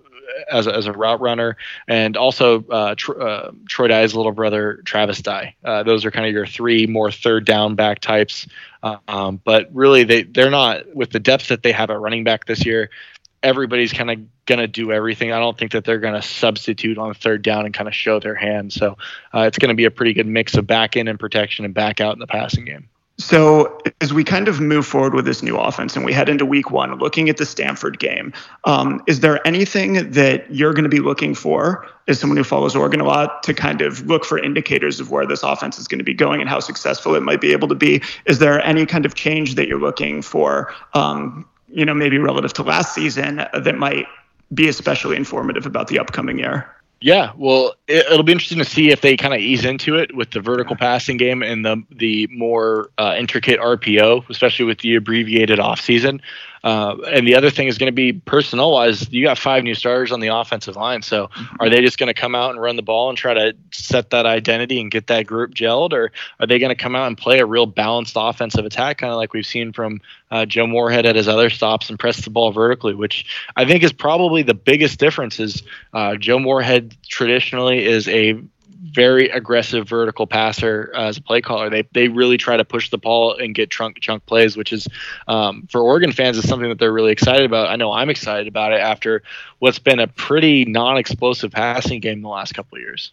as a, as a route runner, and also uh, Tr- uh, Troy Dye's little brother Travis Dye. Uh, those are kind of your three more third down back types. Um, but really, they they're not with the depth that they have at running back this year everybody's kind of going to do everything. I don't think that they're going to substitute on third down and kind of show their hand. So uh, it's going to be a pretty good mix of back in and protection and back out in the passing game. So as we kind of move forward with this new offense and we head into week one, looking at the Stanford game, um, is there anything that you're going to be looking for as someone who follows Oregon a lot to kind of look for indicators of where this offense is going to be going and how successful it might be able to be? Is there any kind of change that you're looking for um, you know, maybe relative to last season that might be especially informative about the upcoming year. Yeah, well, it, will be interesting to see if they kind of ease into it with the vertical passing game and the the more uh, intricate RPO, especially with the abbreviated offseason. Uh, and the other thing is going to be personnel wise. You got five new starters on the offensive line, so are they just going to come out and run the ball and try to set that identity and get that group gelled, or are they going to come out and play a real balanced offensive attack, kind of like we've seen from uh, Joe Moorhead at his other stops and press the ball vertically, which I think is probably the biggest difference. Is uh, Joe Moorhead traditionally is a very aggressive vertical passer uh, as a play caller. They they really try to push the ball and get trunk chunk plays, which is um, for Oregon fans is something that they're really excited about. I know I'm excited about it after what's been a pretty non-explosive passing game the last couple years.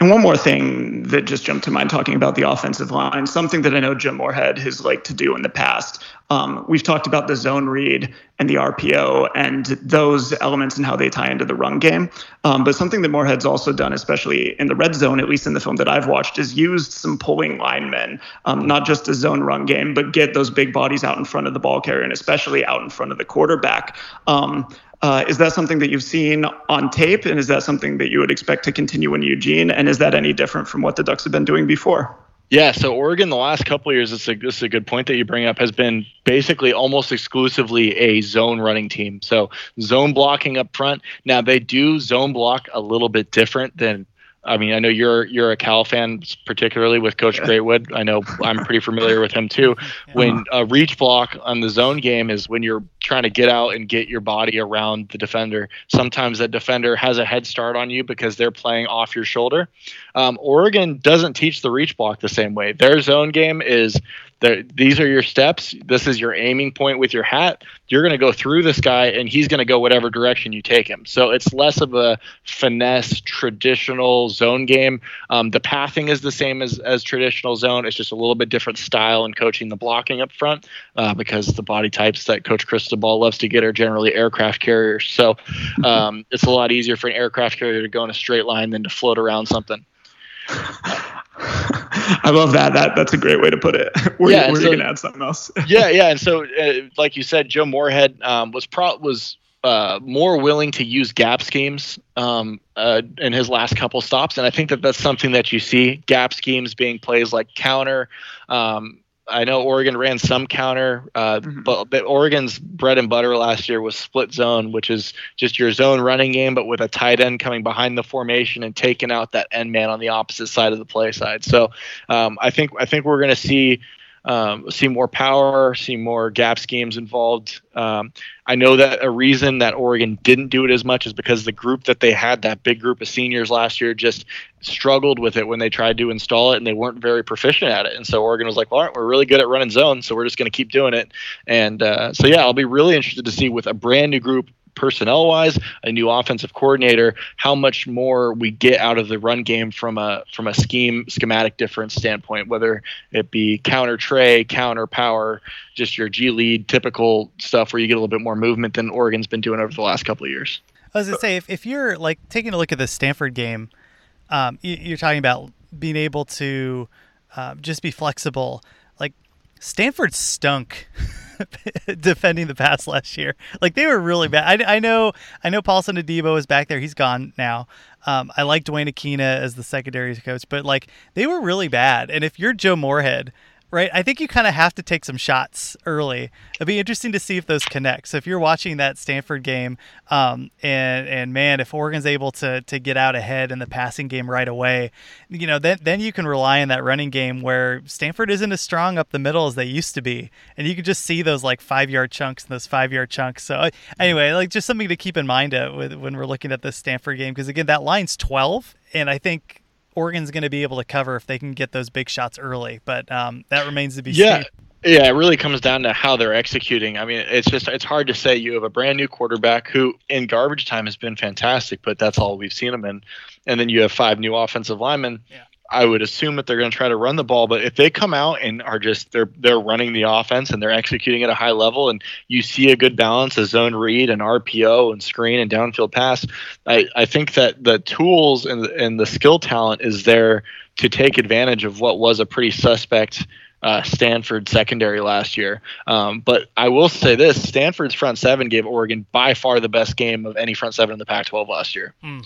And one more thing that just jumped to mind talking about the offensive line, something that I know Jim Moorhead has liked to do in the past. Um, we've talked about the zone read and the RPO and those elements and how they tie into the run game. Um, but something that Moorhead's also done, especially in the red zone, at least in the film that I've watched, is used some pulling linemen, um, not just a zone run game, but get those big bodies out in front of the ball carrier and especially out in front of the quarterback. Um, uh, is that something that you've seen on tape, and is that something that you would expect to continue in Eugene? And is that any different from what the Ducks have been doing before? Yeah, so Oregon the last couple years, a, this is a good point that you bring up, has been basically almost exclusively a zone running team. So zone blocking up front. Now they do zone block a little bit different than I mean, I know you're you're a Cal fan, particularly with Coach. Greatwood. I know I'm pretty familiar with him too. When a reach block on the zone game is when you're trying to get out and get your body around the defender. Sometimes that defender has a head start on you because they're playing off your shoulder. Um, Oregon doesn't teach the reach block the same way. Their zone game is these are your steps. This is your aiming point with your hat. You're going to go through this guy, and he's going to go whatever direction you take him. So it's less of a finesse traditional zone game. Um, the pathing is the same as as traditional zone. It's just a little bit different style and coaching the blocking up front uh, because the body types that Coach Cristobal loves to get are generally aircraft carriers. So um, it's a lot easier for an aircraft carrier to go in a straight line than to float around something. I love that. That that's a great way to put it. Were, yeah, were so, you gonna add something else? yeah, yeah. And so, uh, like you said, Joe Moorhead um, was pro was uh, more willing to use gap schemes um, uh, in his last couple stops, and I think that that's something that you see gap schemes being plays like counter. Um, I know Oregon ran some counter, uh, mm-hmm. but, but, Oregon's bread and butter last year was split zone, which is just your zone running game, but with a tight end coming behind the formation and taking out that end man on the opposite side of the play side. So um, I think I think we're going to see um, see more power, see more gap schemes involved. Um, I know that a reason that Oregon didn't do it as much is because the group that they had, that big group of seniors last year, just struggled with it when they tried to install it and they weren't very proficient at it. And so Oregon was like, well, we're really good at running zone, so we're just going to keep doing it. And uh, so, yeah, I'll be really interested to see with a brand new group personnel wise, a new offensive coordinator, how much more we get out of the run game from a from a scheme schematic difference standpoint, whether it be counter trey, counter power, just your G lead typical stuff where you get a little bit more movement than Oregon's been doing over the last couple of years. I was gonna say if, if you're like taking a look at the Stanford game, um, you, are talking about being able to uh, just be flexible. Like Stanford stunk defending the pass last year. Like they were really bad. I, I know I know Paulson Adebo is back there. He's gone now. Um, I like Duane Akina as the secondary coach, but like they were really bad. And if you're Joe Moorhead, right? I think you kind of have to take some shots early. It'd be interesting to see if those connect. So if you're watching that Stanford game, um, and and man, if Oregon's able to to get out ahead in the passing game right away, you know, then then you can rely on that running game where Stanford isn't as strong up the middle as they used to be, and you can just see those like five yard chunks and those five yard chunks. So anyway, like just something to keep in mind uh, with, when we're looking at this Stanford game because again, that line's twelve, and I think Oregon's going to be able to cover if they can get those big shots early. But um, that remains to be yeah. seen. Yeah, it really comes down to how they're executing. I mean, it's just it's hard to say. You have a brand new quarterback who, in garbage time, has been fantastic, but that's all we've seen him in. And then you have five new offensive linemen. Yeah. I would assume that they're going to try to run the ball, but if they come out and are just they're they're running the offense and they're executing at a high level, and you see a good balance of zone read and RPO and screen and downfield pass, I, I think that the tools and and the skill talent is there to take advantage of what was a pretty suspect uh, Stanford secondary last year. Um, but I will say this: Stanford's front seven gave Oregon by far the best game of any front seven in the Pac-12 last year. Mm.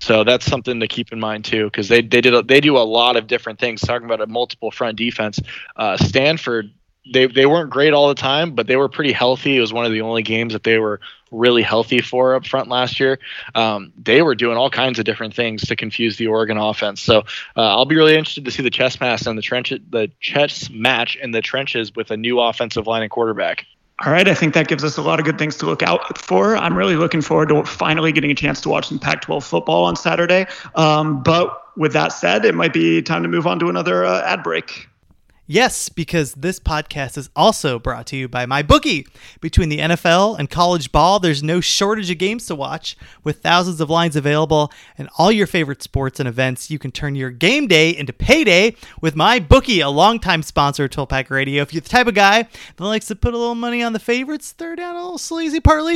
So that's something to keep in mind too, because they they did they do a lot of different things. Talking about a multiple front defense, uh, Stanford they they weren't great all the time, but they were pretty healthy. It was one of the only games that they were really healthy for up front last year. Um, they were doing all kinds of different things to confuse the Oregon offense. So uh, I'll be really interested to see the chess match and the trench the chess match in the trenches with a new offensive line and quarterback. All right, I think that gives us a lot of good things to look out for. I'm really looking forward to finally getting a chance to watch some Pac-12 football on Saturday. Um, but with that said, it might be time to move on to another uh, ad break. Yes, because this podcast is also brought to you by MyBookie. Between the NFL and college ball, there's no shortage of games to watch. With thousands of lines available and all your favorite sports and events, you can turn your game day into payday with MyBookie, a longtime sponsor of 12 Pack Radio. If you're the type of guy that likes to put a little money on the favorites, throw down a little sleazy parlay.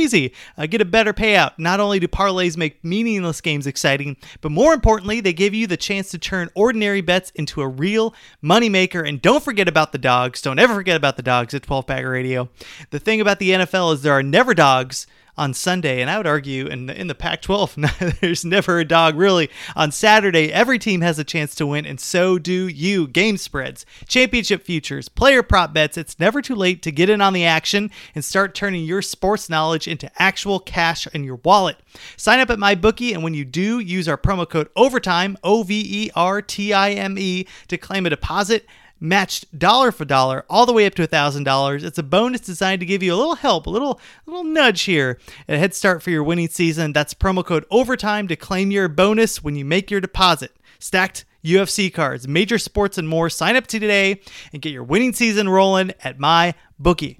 Uh, get a better payout. Not only do parlays make meaningless games exciting, but more importantly, they give you the chance to turn ordinary bets into a real moneymaker. And don't don't forget about the dogs. Don't ever forget about the dogs at 12 Pack Radio. The thing about the NFL is there are never dogs on Sunday, and I would argue in the, in the Pac-12, there's never a dog really. On Saturday, every team has a chance to win, and so do you. Game spreads, championship futures, player prop bets. It's never too late to get in on the action and start turning your sports knowledge into actual cash in your wallet. Sign up at MyBookie, and when you do, use our promo code OVERTIME, O V E R T I M E, to claim a deposit matched dollar for dollar all the way up to $1,000. It's a bonus designed to give you a little help, a little little nudge here, and a head start for your winning season. That's promo code OVERTIME to claim your bonus when you make your deposit. Stacked UFC cards, major sports, and more. Sign up today and get your winning season rolling at my bookie.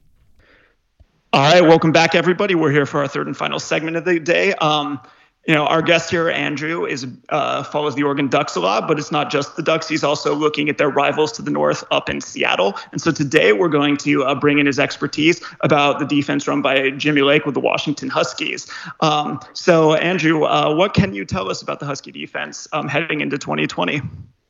All right, welcome back, everybody. We're here for our third and final segment of the day. Um, you know, our guest here, Andrew, is uh, follows the Oregon Ducks a lot, but it's not just the Ducks. He's also looking at their rivals to the north up in Seattle. And so today we're going to uh, bring in his expertise about the defense run by Jimmy Lake with the Washington Huskies. Um, so, Andrew, uh, what can you tell us about the Husky defense um, heading into 2020?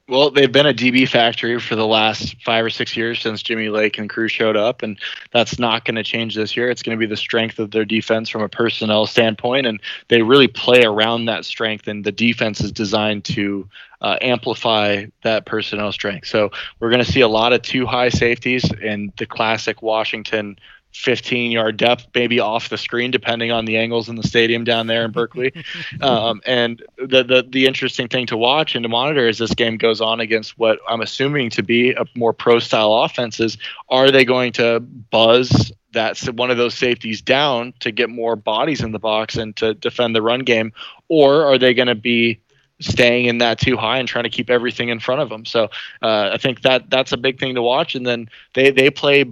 Well, they've been a DB factory for the last five or six years since Jimmy Lake and crew showed up, and that's not going to change this year. It's going to be the strength of their defense from a personnel standpoint, and they really play around that strength, and the defense is designed to uh, amplify that personnel strength. So we're going to see a lot of two high safeties and the classic Washington 15 yard depth, maybe off the screen, depending on the angles in the stadium down there in Berkeley. um, and the, the the interesting thing to watch and to monitor as this game goes on against what I'm assuming to be a more pro style offenses. Are they going to buzz that one of those safeties down to get more bodies in the box and to defend the run game, or are they going to be staying in that two high and trying to keep everything in front of them. So uh, I think that that's a big thing to watch. And then they they play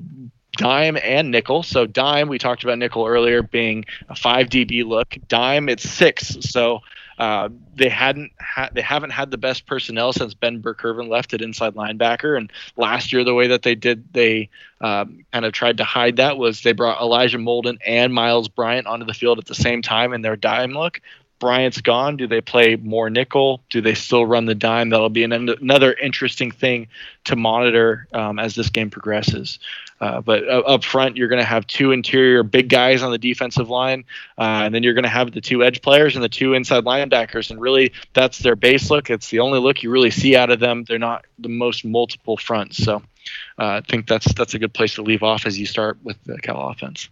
dime and nickel. So dime, we talked about nickel earlier being a five dB look. Dime, it's six. So uh, they hadn't ha- they haven't had the best personnel since Ben Burr-Kirven left at inside linebacker. And last year, the way that they did, they um, kind of tried to hide that was they brought Elijah Molden and Miles Bryant onto the field at the same time in their dime look. Bryant's gone. Do they play more nickel? Do they still run the dime? That'll be an, another interesting thing to monitor um, as this game progresses. Uh, but uh, up front, you're going to have two interior big guys on the defensive line, uh, and then you're going to have the two edge players and the two inside linebackers. And really, that's their base look. It's the only look you really see out of them. They're not the most multiple fronts. So uh, I think that's that's a good place to leave off as you start with the Cal offense.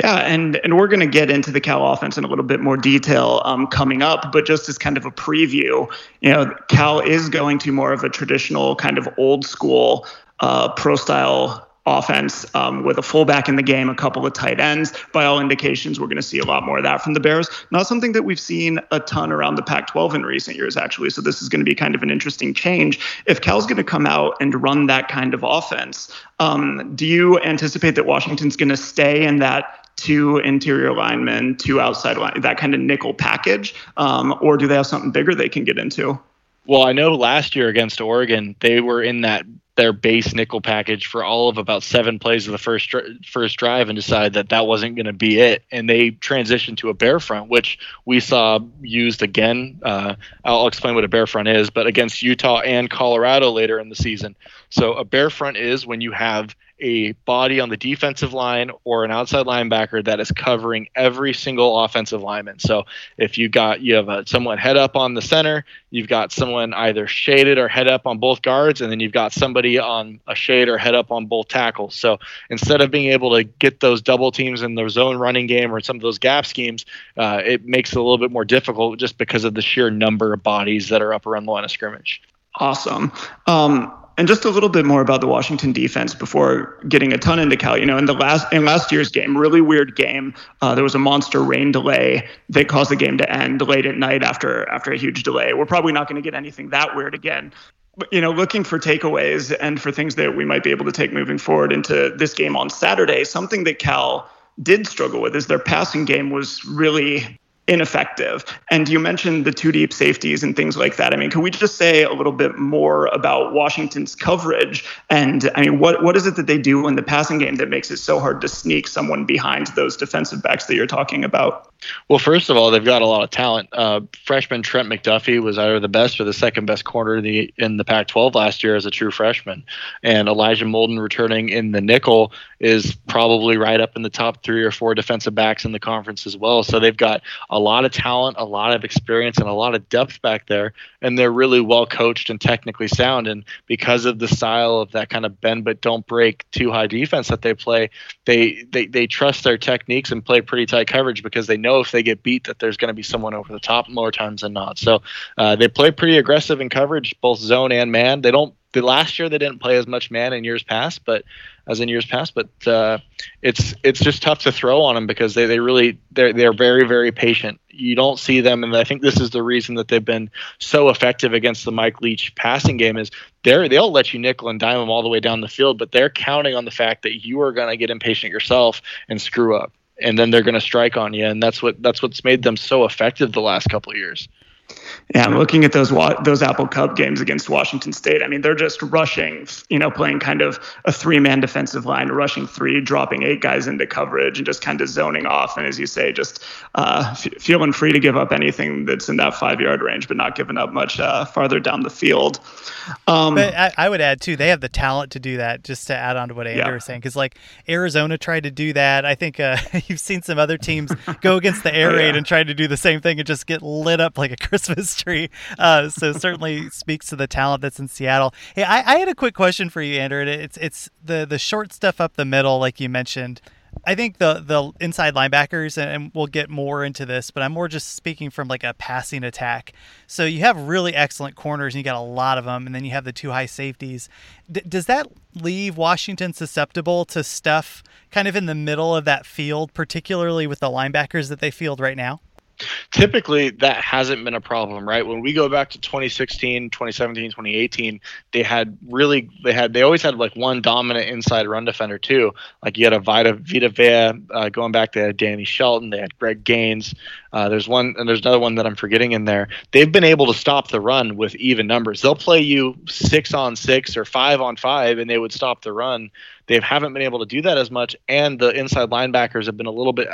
Yeah, and and we're going to get into the Cal offense in a little bit more detail um, coming up, but just as kind of a preview, you know, Cal is going to more of a traditional kind of old school uh, pro style offense um, with a fullback in the game, a couple of tight ends. By all indications, we're going to see a lot more of that from the Bears. Not something that we've seen a ton around the Pac 12 in recent years, actually. So this is going to be kind of an interesting change. If Cal's going to come out and run that kind of offense, um, do you anticipate that Washington's going to stay in that? two interior linemen, two outside line, that kind of nickel package, um, or do they have something bigger they can get into? Well, I know last year against Oregon, they were in that their base nickel package for all of about seven plays of the first first drive and decided that that wasn't going to be it, and they transitioned to a bear front, which we saw used again. Uh, I'll explain what a bear front is, but against Utah and Colorado later in the season. So a bear front is when you have a body on the defensive line or an outside linebacker that is covering every single offensive lineman. So if you got you have a, someone head up on the center, you've got someone either shaded or head up on both guards, and then you've got somebody on a shade or head up on both tackles. So instead of being able to get those double teams in the zone running game or some of those gap schemes, uh, it makes it a little bit more difficult just because of the sheer number of bodies that are up around the line of scrimmage. Awesome. Um, and just a little bit more about the Washington defense before getting a ton into Cal. You know, in the last in last year's game, really weird game. Uh, there was a monster rain delay that caused the game to end late at night after after a huge delay. We're probably not going to get anything that weird again. But, you know, looking for takeaways and for things that we might be able to take moving forward into this game on Saturday. Something that Cal did struggle with is their passing game was really ineffective. And you mentioned the two deep safeties and things like that. I mean, can we just say a little bit more about Washington's coverage? And I mean, what what is it that they do in the passing game that makes it so hard to sneak someone behind those defensive backs that you're talking about? Well, first of all, they've got a lot of talent. Uh, freshman Trent McDuffie was either the best or the second best corner in the, in the Pac-12 last year as a true freshman, and Elijah Molden returning in the nickel is probably right up in the top three or four defensive backs in the conference as well. So they've got a lot of talent, a lot of experience, and a lot of depth back there, and they're really well coached and technically sound. And because of the style of that kind of bend but don't break two high defense that they play, they they they trust their techniques and play pretty tight coverage because they know if they get beat that there's going to be someone over the top more times than not. So uh, they play pretty aggressive in coverage, both zone and man. They don't. The last year they didn't play as much man in years past, but as in years past. But uh, it's it's just tough to throw on them because they, they really they're they're very very patient. You don't see them, and I think this is the reason that they've been so effective against the Mike Leach passing game is they're they'll let you nickel and dime them all the way down the field, but they're counting on the fact that you are going to get impatient yourself and screw up and then they're going to strike on you, and that's what that's what's made them so effective the last couple of years. Yeah, I'm looking at those those Apple Cup games against Washington State. I mean, they're just rushing, you know, playing kind of a three-man defensive line, rushing three, dropping eight guys into coverage, and just kind of zoning off. And as you say, just uh, f- feeling free to give up anything that's in that five-yard range, but not giving up much uh, farther down the field. Um, but I, I, would add too, they have the talent to do that. Just to add on to what Andrew yeah. was saying, because like Arizona tried to do that. I think uh, you've seen some other teams go against the air oh, raid yeah. and try to do the same thing and just get lit up like a Christmas Uh, so certainly speaks to the talent that's in Seattle. Hey, I, I had a quick question for you, Andrew. It's it's the the short stuff up the middle, like you mentioned. I think the the inside linebackers, and we'll get more into this, but I'm more just speaking from like a passing attack. So you have really excellent corners, and you got a lot of them, and then you have the two high safeties. D- does that leave Washington susceptible to stuff kind of in the middle of that field, particularly with the linebackers that they field right now? Typically that hasn't been a problem right? When we go back to 2016 2017 2018 they had really they had they always had like one dominant inside run defender too. Like you had a vita vita vea uh, going back to danny shelton they had greg gaines uh, there's one and there's another one that i'm forgetting in there. They've been able to stop the run with even numbers. They'll play you six on six or five on five and they would stop the run they haven't been able to do that as much, and the inside linebackers have been a little bit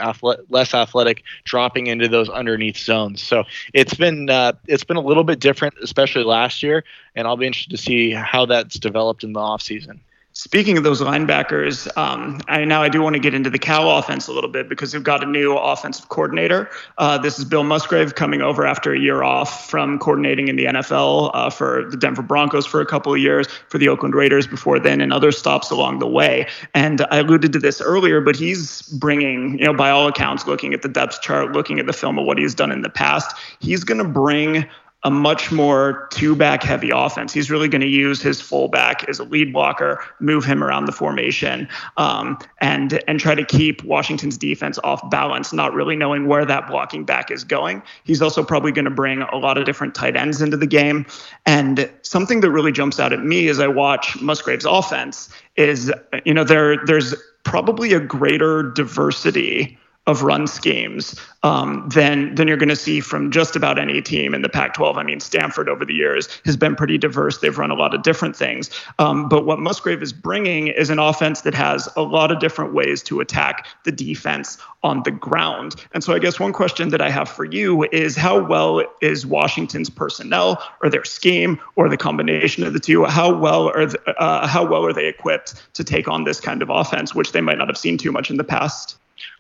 less athletic, dropping into those underneath zones. So it's been uh, it's been a little bit different, especially last year, and I'll be interested to see how that's developed in the offseason. Speaking of those linebackers, um, I now I do want to get into the Cal offense a little bit because they've got a new offensive coordinator. Uh, this is Bill Musgrave coming over after a year off from coordinating in the NFL uh, for the Denver Broncos for a couple of years, for the Oakland Raiders before then, and other stops along the way. And I alluded to this earlier, but he's bringing, you know, by all accounts, looking at the depth chart, looking at the film of what he's done in the past, he's going to bring a much more two back heavy offense. He's really going to use his fullback as a lead blocker, move him around the formation, um, and and try to keep Washington's defense off balance, not really knowing where that blocking back is going. He's also probably going to bring a lot of different tight ends into the game. And something that really jumps out at me as I watch Musgrave's offense is, you know, there there's probably a greater diversity of run schemes um, than than you're going to see from just about any team in the Pac-12. I mean, Stanford over the years has been pretty diverse. They've run a lot of different things, um, but what Musgrave is bringing is an offense that has a lot of different ways to attack the defense on the ground. And so, I guess one question that I have for you is how well is Washington's personnel or their scheme or the combination of the two? How well are the, uh, how well are they equipped to take on this kind of offense, which they might not have seen too much in the past?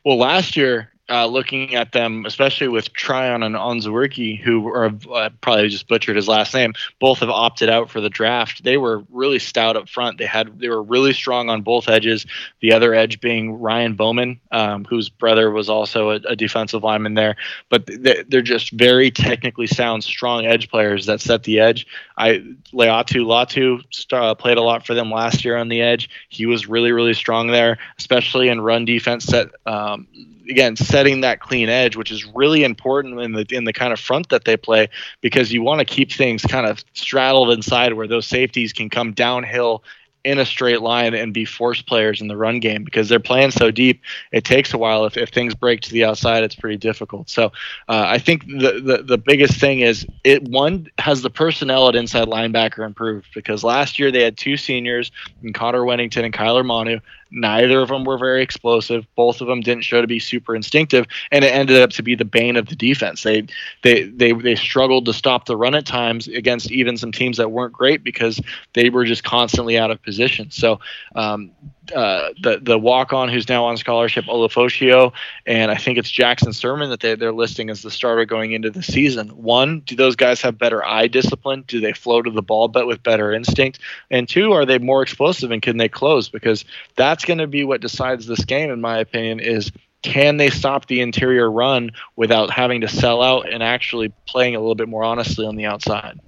Well, last year, uh, looking at them, especially with Tryon and Onwuzurike, who are uh, probably just butchered his last name, both have opted out for the draft. They were really stout up front. They had they were really strong on both edges. The other edge being Ryan Bowman, um, whose brother was also a, a, defensive lineman there. But they're just very technically sound, strong edge players that set the edge. I Laiatu Latu uh, played a lot for them last year on the edge. He was really really strong there, especially in run defense. Set um, again setting that clean edge, which is really important in the in the kind of front that they play because you want to keep things kind of straddled inside where those safeties can come downhill in a straight line and be force players in the run game because they're playing so deep. It takes a while. If, if things break to the outside, it's pretty difficult. So uh, I think the, the, the biggest thing is it one has the personnel at inside linebacker improved because last year they had two seniors in Connor Wedington and Kyler Manu Neither of them were very explosive. Both of them didn't show to be super instinctive, and it ended up to be the bane of the defense. They they they they struggled to stop the run at times against even some teams that weren't great because they were just constantly out of position. So um, uh, the the walk on who's now on scholarship Ulofoshio, and I think it's Jackson Sirmon that they, they're listing as the starter going into the season. One, do those guys have better eye discipline? Do they flow to the ball but with better instinct? And two, are they more explosive and can they close? Because that's going to be what decides this game, in my opinion, is can they stop the interior run without having to sell out and actually playing a little bit more honestly on the outside?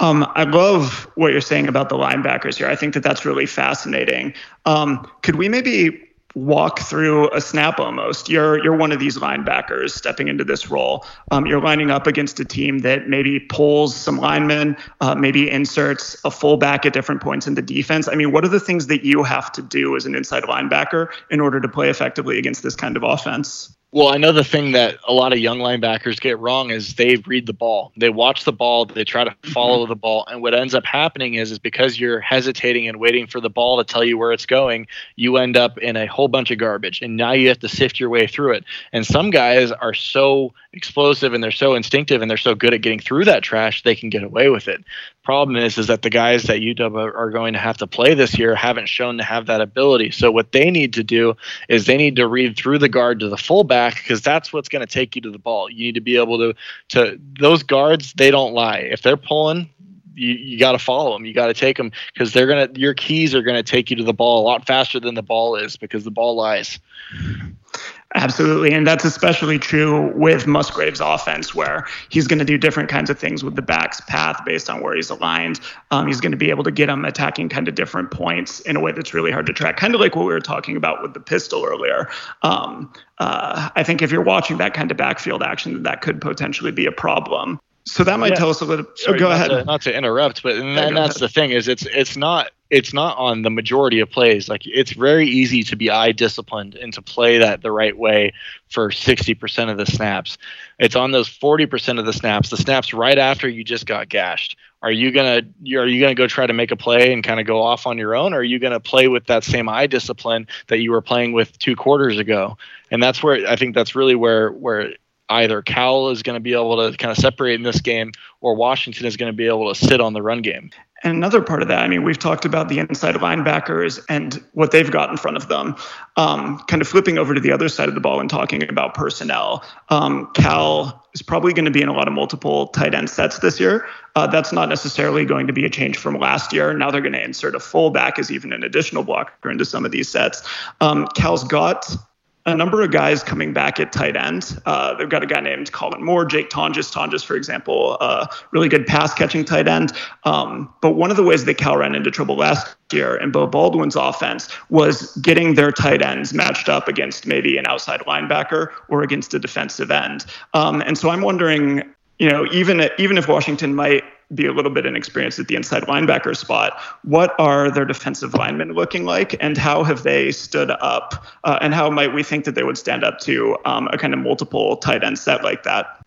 Um, I love what you're saying about the linebackers here. I think that that's really fascinating. Um, could we maybe walk through a snap almost? You're you're one of these linebackers stepping into this role. Um, you're lining up against a team that maybe pulls some linemen, uh, maybe inserts a fullback at different points in the defense. I mean, what are the things that you have to do as an inside linebacker in order to play effectively against this kind of offense? Well, I know the thing that a lot of young linebackers get wrong is they read the ball. They watch the ball, they try to mm-hmm. follow the ball, and what ends up happening is is because you're hesitating and waiting for the ball to tell you where it's going, you end up in a whole bunch of garbage, and now you have to sift your way through it. And some guys are so explosive and they're so instinctive and they're so good at getting through that trash, they can get away with it. Problem is, is that the guys that UW are going to have to play this year haven't shown to have that ability. So what they need to do is they need to read through the guard to the fullback because that's what's going to take you to the ball. You need to be able to to those guards. They don't lie. If they're pulling, you, you got to follow them. You got to take them because they're gonna your keys are gonna take you to the ball a lot faster than the ball is because the ball lies. Absolutely. And that's especially true with Musgrave's offense, where he's going to do different kinds of things with the back's path based on where he's aligned. Um, he's going to be able to get him attacking kind of different points in a way that's really hard to track, kind of like what we were talking about with the pistol earlier. Um, uh, I think if you're watching that kind of backfield action, that could potentially be a problem. So that might yeah. tell us a little. Oh, Sorry, oh, go ahead. To, not to interrupt, but and, and that's ahead. the thing is it's it's not it's not on the majority of plays. Like it's very easy to be eye disciplined and to play that the right way for 60% of the snaps. It's on those 40% of the snaps, the snaps right after you just got gashed. Are you gonna are you gonna go try to make a play and kind of go off on your own, or are you gonna play with that same eye discipline that you were playing with two quarters ago? And that's where I think that's really where where either Cal is going to be able to kind of separate in this game, or Washington is going to be able to sit on the run game. And another part of that, I mean, we've talked about the inside linebackers and what they've got in front of them. Um, kind of flipping over to the other side of the ball and talking about personnel. Um, Cal is probably going to be in a lot of multiple tight end sets this year. Uh, that's not necessarily going to be a change from last year. Now they're going to insert a fullback as even an additional blocker into some of these sets. Um, Cal's got a number of guys coming back at tight end. Uh, they've got a guy named Collin Moore, Jake Tonges, Tonges, for example, uh, really good pass catching tight end. Um, but one of the ways that Cal ran into trouble last year in Beau Baldwin's offense was getting their tight ends matched up against maybe an outside linebacker or against a defensive end. Um, and so I'm wondering, you know, even even if Washington might be a little bit inexperienced at the inside linebacker spot. What are their defensive linemen looking like, and how have they stood up? Uh, and how might we think that they would stand up to um, a kind of multiple tight end set like that?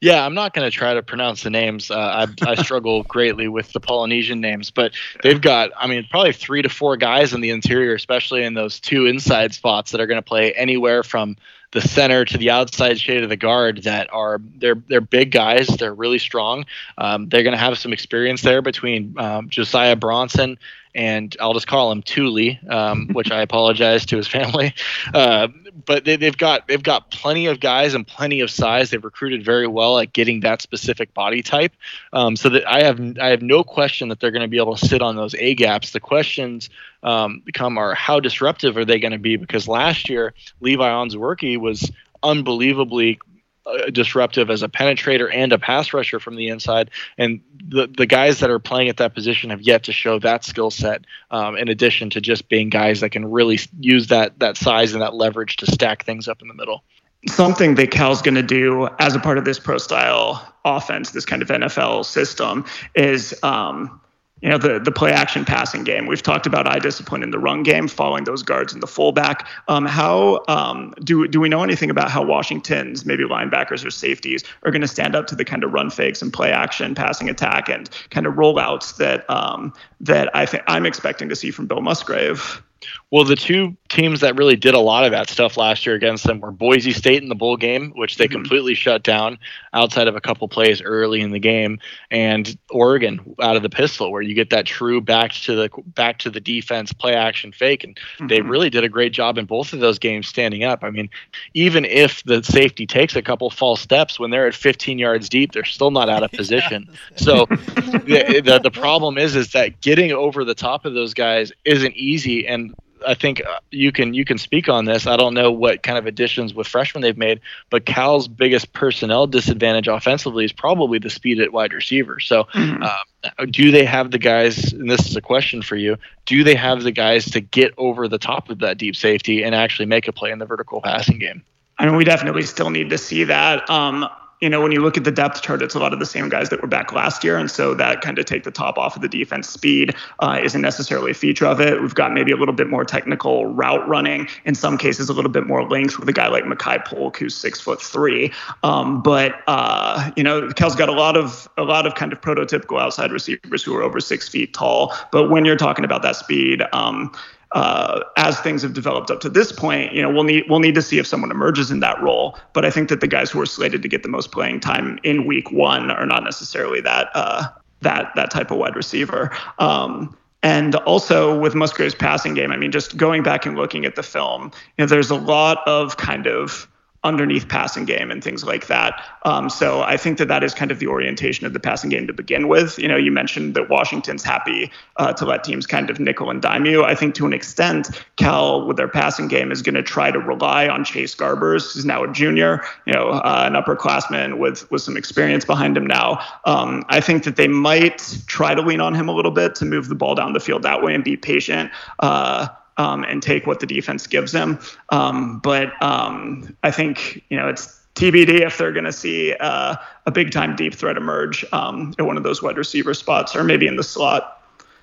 Yeah, I'm not going to try to pronounce the names. Uh, I, I struggle greatly with the Polynesian names, but they've got, I mean, probably three to four guys in the interior, especially in those two inside spots that are going to play anywhere from the center to the outside shade of the guard that are they're they're big guys. They're really strong. Um, they're going to have some experience there between um, Josiah Bronson and I'll just call him Tuli, um, which I apologize to his family. Uh, but they, have got they've got plenty of guys and plenty of size. They've recruited very well at getting that specific body type. Um, so that I have I have no question that they're going to be able to sit on those A gaps. The questions um, become are how disruptive are they going to be? Because last year Levi Onwuzurike was unbelievably uh, disruptive as a penetrator and a pass rusher from the inside. And the the guys that are playing at that position have yet to show that skill set. Um, in addition to just being guys that can really use that that size and that leverage to stack things up in the middle. Something that Cal's going to do as a part of this pro style offense, this kind of NFL system, is um, you know the the play action passing game. We've talked about eye discipline in the run game, following those guards in the fullback. Um, how um, do do we know anything about how Washington's maybe linebackers or safeties are going to stand up to the kind of run fakes and play action passing attack and kind of rollouts that um, that I think I'm expecting to see from Bill Musgrave? Well, the two teams that really did a lot of that stuff last year against them were Boise State in the bowl game, which they mm-hmm. completely shut down outside of a couple plays early in the game, and Oregon out of the pistol, where you get that true back to the back to the defense play action fake, and mm-hmm. they really did a great job in both of those games standing up. I mean, even if the safety takes a couple false steps when they're at 15 yards deep, they're still not out of position. so the, the the problem is is that getting over the top of those guys isn't easy, and I think uh, you can you can speak on this. I don't know what kind of additions with freshmen they've made, but Cal's biggest personnel disadvantage offensively is probably the speed at wide receiver. So, mm-hmm. uh, do they have the guys? And this is a question for you: Do they have the guys to get over the top of that deep safety and actually make a play in the vertical passing game? I mean, we definitely still need to see that. Um, you know, when you look at the depth chart, it's a lot of the same guys that were back last year. And so that kind of take the top off of the defense speed uh, isn't necessarily a feature of it. We've got maybe a little bit more technical route running, in some cases, a little bit more length with a guy like Makai Polk, who's six foot three. Um, but, uh, you know, Cal's got a lot of, a lot of kind of prototypical outside receivers who are over six feet tall. But when you're talking about that speed, um, uh, as things have developed up to this point, you know, we'll need we'll need to see if someone emerges in that role. But I think that the guys who are slated to get the most playing time in week one are not necessarily that uh, that that type of wide receiver. Um, and also with Musgrave's passing game, I mean, just going back and looking at the film, you know, there's a lot of kind of underneath passing game and things like that. Um, so I think that that is kind of the orientation of the passing game to begin with. You know, you mentioned that Washington's happy uh, to let teams kind of nickel and dime you. I think to an extent, Cal with their passing game is going to try to rely on Chase Garbers, who's now a junior, you know, uh, an upperclassman with with some experience behind him now. Um, I think that they might try to lean on him a little bit to move the ball down the field that way and be patient. Uh, um, and take what the defense gives them. Um, but um, I think you know it's TBD if they're going to see uh, a big time deep threat emerge um, at one of those wide receiver spots or maybe in the slot.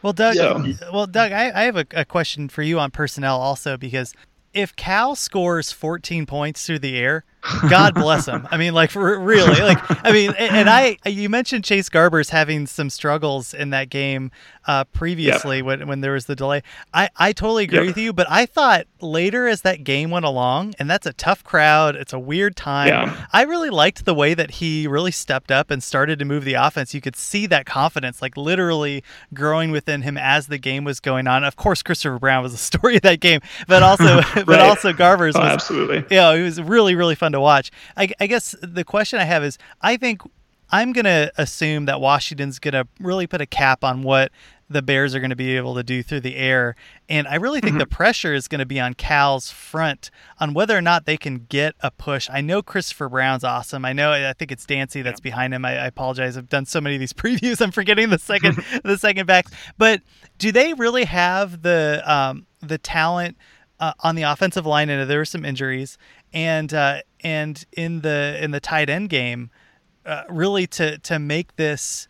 Well, Doug. Well, Doug, I, I have a, a question for you on personnel also because if Cal scores 14 points through the air, God bless him. I mean, like really, like I mean, and I you mentioned Chase Garbers having some struggles in that game uh, previously yep. when when there was the delay. I I totally agree yep. with you, but I thought later as that game went along, and that's a tough crowd. It's a weird time. Yeah. I really liked the way that he really stepped up and started to move the offense. You could see that confidence, like literally growing within him as the game was going on. Of course, Christopher Brown was the story of that game, but also right. but also Garbers oh, was absolutely. Yeah, you know, it was really really fun to watch. I, I guess the question I have is I think I'm going to assume that Washington's going to really put a cap on what the Bears are going to be able to do through the air. And I really think mm-hmm. the pressure is going to be on Cal's front on whether or not they can get a push. I know Christopher Brown's awesome. I know I think it's Dancy that's yeah. behind him. I, I, apologize. I've done so many of these previews. I'm forgetting the second the second backs. But do they really have the um, the talent uh, on the offensive line? And there were some injuries and uh, and in the in the tight end game, uh, really to to make this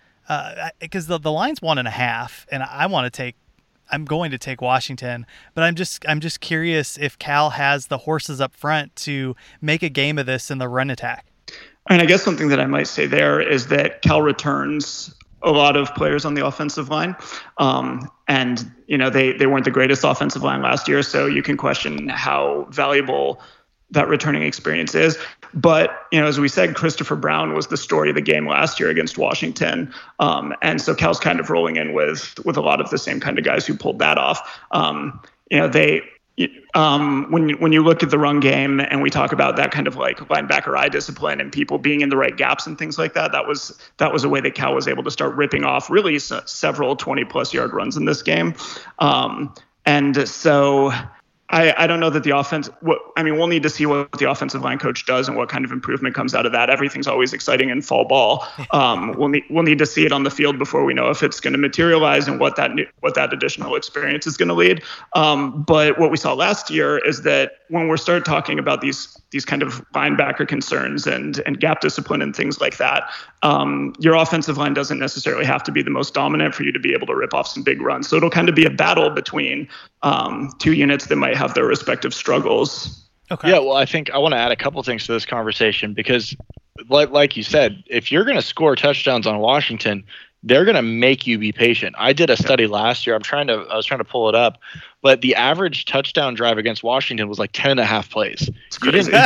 because uh, the the line's one and a half, and I want to take. I'm going to take Washington, but I'm just I'm just curious if Cal has the horses up front to make a game of this in the run attack. And I guess something that I might say there is that Cal returns a lot of players on the offensive line. Um, and, you know, they, they weren't the greatest offensive line last year, so you can question how valuable that returning experience is. But, you know, as we said, Christopher Brown was the story of the game last year against Washington. Um, and so Cal's kind of rolling in with with a lot of the same kind of guys who pulled that off. Um, you know, they um, when when you look at the run game and we talk about that kind of like linebacker eye discipline and people being in the right gaps and things like that, that was that was a way that Cal was able to start ripping off really several 20 plus yard runs in this game. Um, and so I, I don't know that the offense. What, I mean, we'll need to see what the offensive line coach does and what kind of improvement comes out of that. Everything's always exciting in fall ball. Um, we'll need we'll need to see it on the field before we know if it's going to materialize and what that new, what that additional experience is going to lead. Um, but what we saw last year is that when we start talking about these these kind of linebacker concerns and and gap discipline and things like that, um, your offensive line doesn't necessarily have to be the most dominant for you to be able to rip off some big runs. So it'll kind of be a battle between um, two units that might have their respective struggles. Okay. Yeah, well, I think I want to add a couple things to this conversation because, like, like you said, if you're going to score touchdowns on Washington, they're going to make you be patient. I did a study last year. I'm trying to, I was trying to pull it up, but the average touchdown drive against Washington was like 10 and a half plays.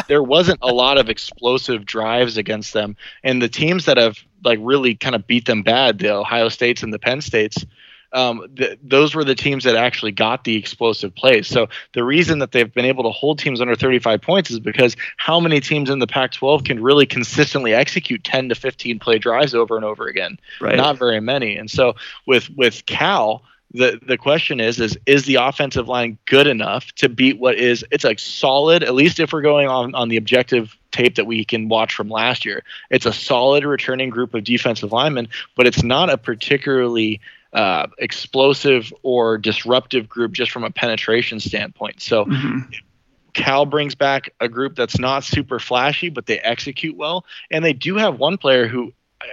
there wasn't a lot of explosive drives against them. And the teams that have like really kind of beat them bad, the Ohio States and the Penn States, um, th- those were the teams that actually got the explosive plays. So the reason that they've been able to hold teams under 35 points is because how many teams in the Pac-12 can really consistently execute 10 to 15 play drives over and over again? Right. Not very many. And so with with Cal, the the question is is is the offensive line good enough to beat what is it's like solid at least if we're going on on the objective tape that we can watch from last year it's a solid returning group of defensive linemen but it's not a particularly uh, explosive or disruptive group just from a penetration standpoint. So mm-hmm. Cal brings back a group that's not super flashy, but they execute well, and they do have one player who,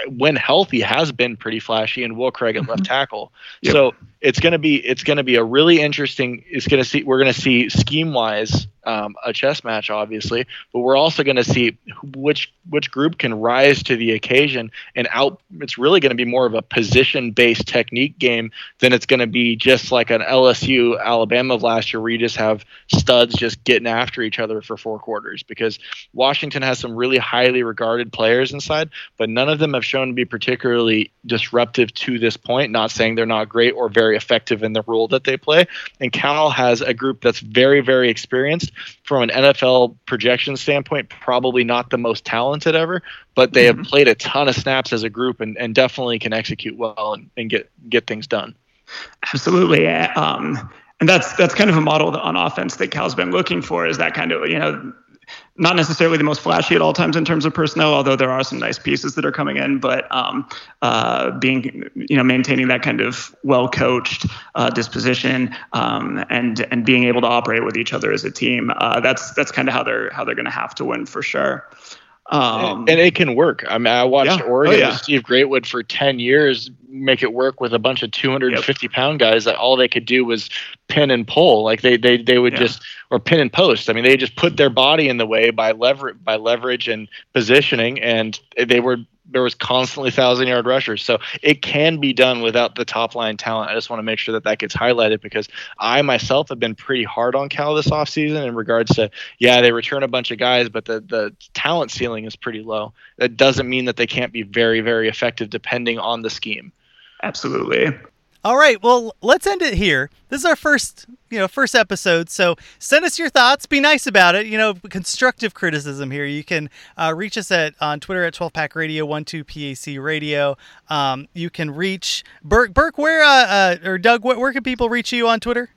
when healthy, has been pretty flashy, and Will Craig at mm-hmm. left tackle. Yep. So it's gonna be it's gonna be a really interesting. It's gonna see we're gonna see scheme wise um, a chess match, obviously, but we're also going to see which which group can rise to the occasion and out. It's really going to be more of a position based technique game than it's going to be just like an LSU Alabama of last year, where you just have studs just getting after each other for four quarters. Because Washington has some really highly regarded players inside, but none of them have shown to be particularly disruptive to this point. Not saying they're not great or very effective in the role that they play. And Cal has a group that's very very experienced from an NFL projection standpoint, probably not the most talented ever, but they mm-hmm. have played a ton of snaps as a group and, and definitely can execute well and, and get get things done. Absolutely. Um, and that's that's kind of a model on offense that Cal's been looking for is that kind of you know not necessarily the most flashy at all times in terms of personnel, although there are some nice pieces that are coming in. But um, uh, being, you know, maintaining that kind of well-coached uh, disposition um, and and being able to operate with each other as a team, uh, that's that's kind of how they're how they're going to have to win for sure. Um, and it can work. I mean, I watched yeah. Oregon oh, yeah. with Steve Greatwood for 10 years make it work with a bunch of 250 yep. pound guys that all they could do was pin and pull. Like they, they, they would yeah. just, or pin and post. I mean, they just put their body in the way by leverage, by leverage and positioning. And they were there was constantly thousand yard rushers. So it can be done without the top line talent. I just want to make sure that that gets highlighted because I myself have been pretty hard on Cal this offseason in regards to, yeah, they return a bunch of guys, but the, the talent ceiling is pretty low. That doesn't mean that they can't be very, very effective depending on the scheme. Absolutely. All right, well, let's end it here. This is our first, you know, first episode. So send us your thoughts. Be nice about it. You know, constructive criticism here. You can uh, reach us at on Twitter at 12 Pack Radio, 12 PAC Radio. Um, you can reach Burke. Burke, where uh, uh, or Doug, where, where can people reach you on Twitter?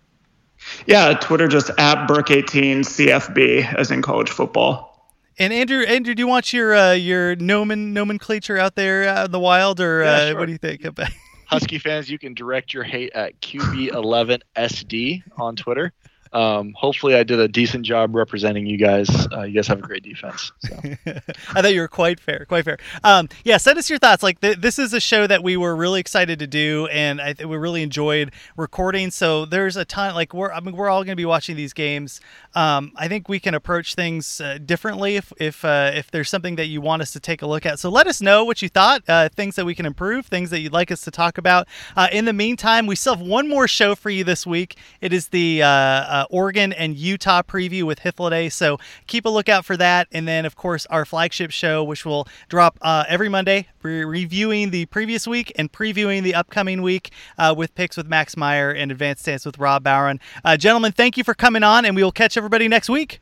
Yeah, Twitter just at Burke18 CFB, as in college football. And Andrew, Andrew, do you want your uh, your nomen nomenclature out there uh, in the wild, or yeah, uh, sure. what do you think about? Husky fans, you can direct your hate at QB11SD on Twitter. Um, hopefully I did a decent job representing you guys. Uh, you guys have a great defense. So. I thought you were quite fair, quite fair. Um, yeah, send us your thoughts. Like th- this is a show that we were really excited to do, and I th- we really enjoyed recording. So there's a ton. Like we're, I mean, we're all going to be watching these games. Um, I think we can approach things uh, differently if if uh, if there's something that you want us to take a look at. So let us know what you thought. Uh, things that we can improve. Things that you'd like us to talk about. Uh, in the meantime, we still have one more show for you this week. It is the uh, Oregon and Utah preview with Hythloday. So keep a lookout for that. And then, of course, our flagship show, which will drop uh, every Monday, re- reviewing the previous week and previewing the upcoming week uh, with picks with Max Meyer and advanced stance with Rob Bowen. Uh, gentlemen, thank you for coming on, and we will catch everybody next week.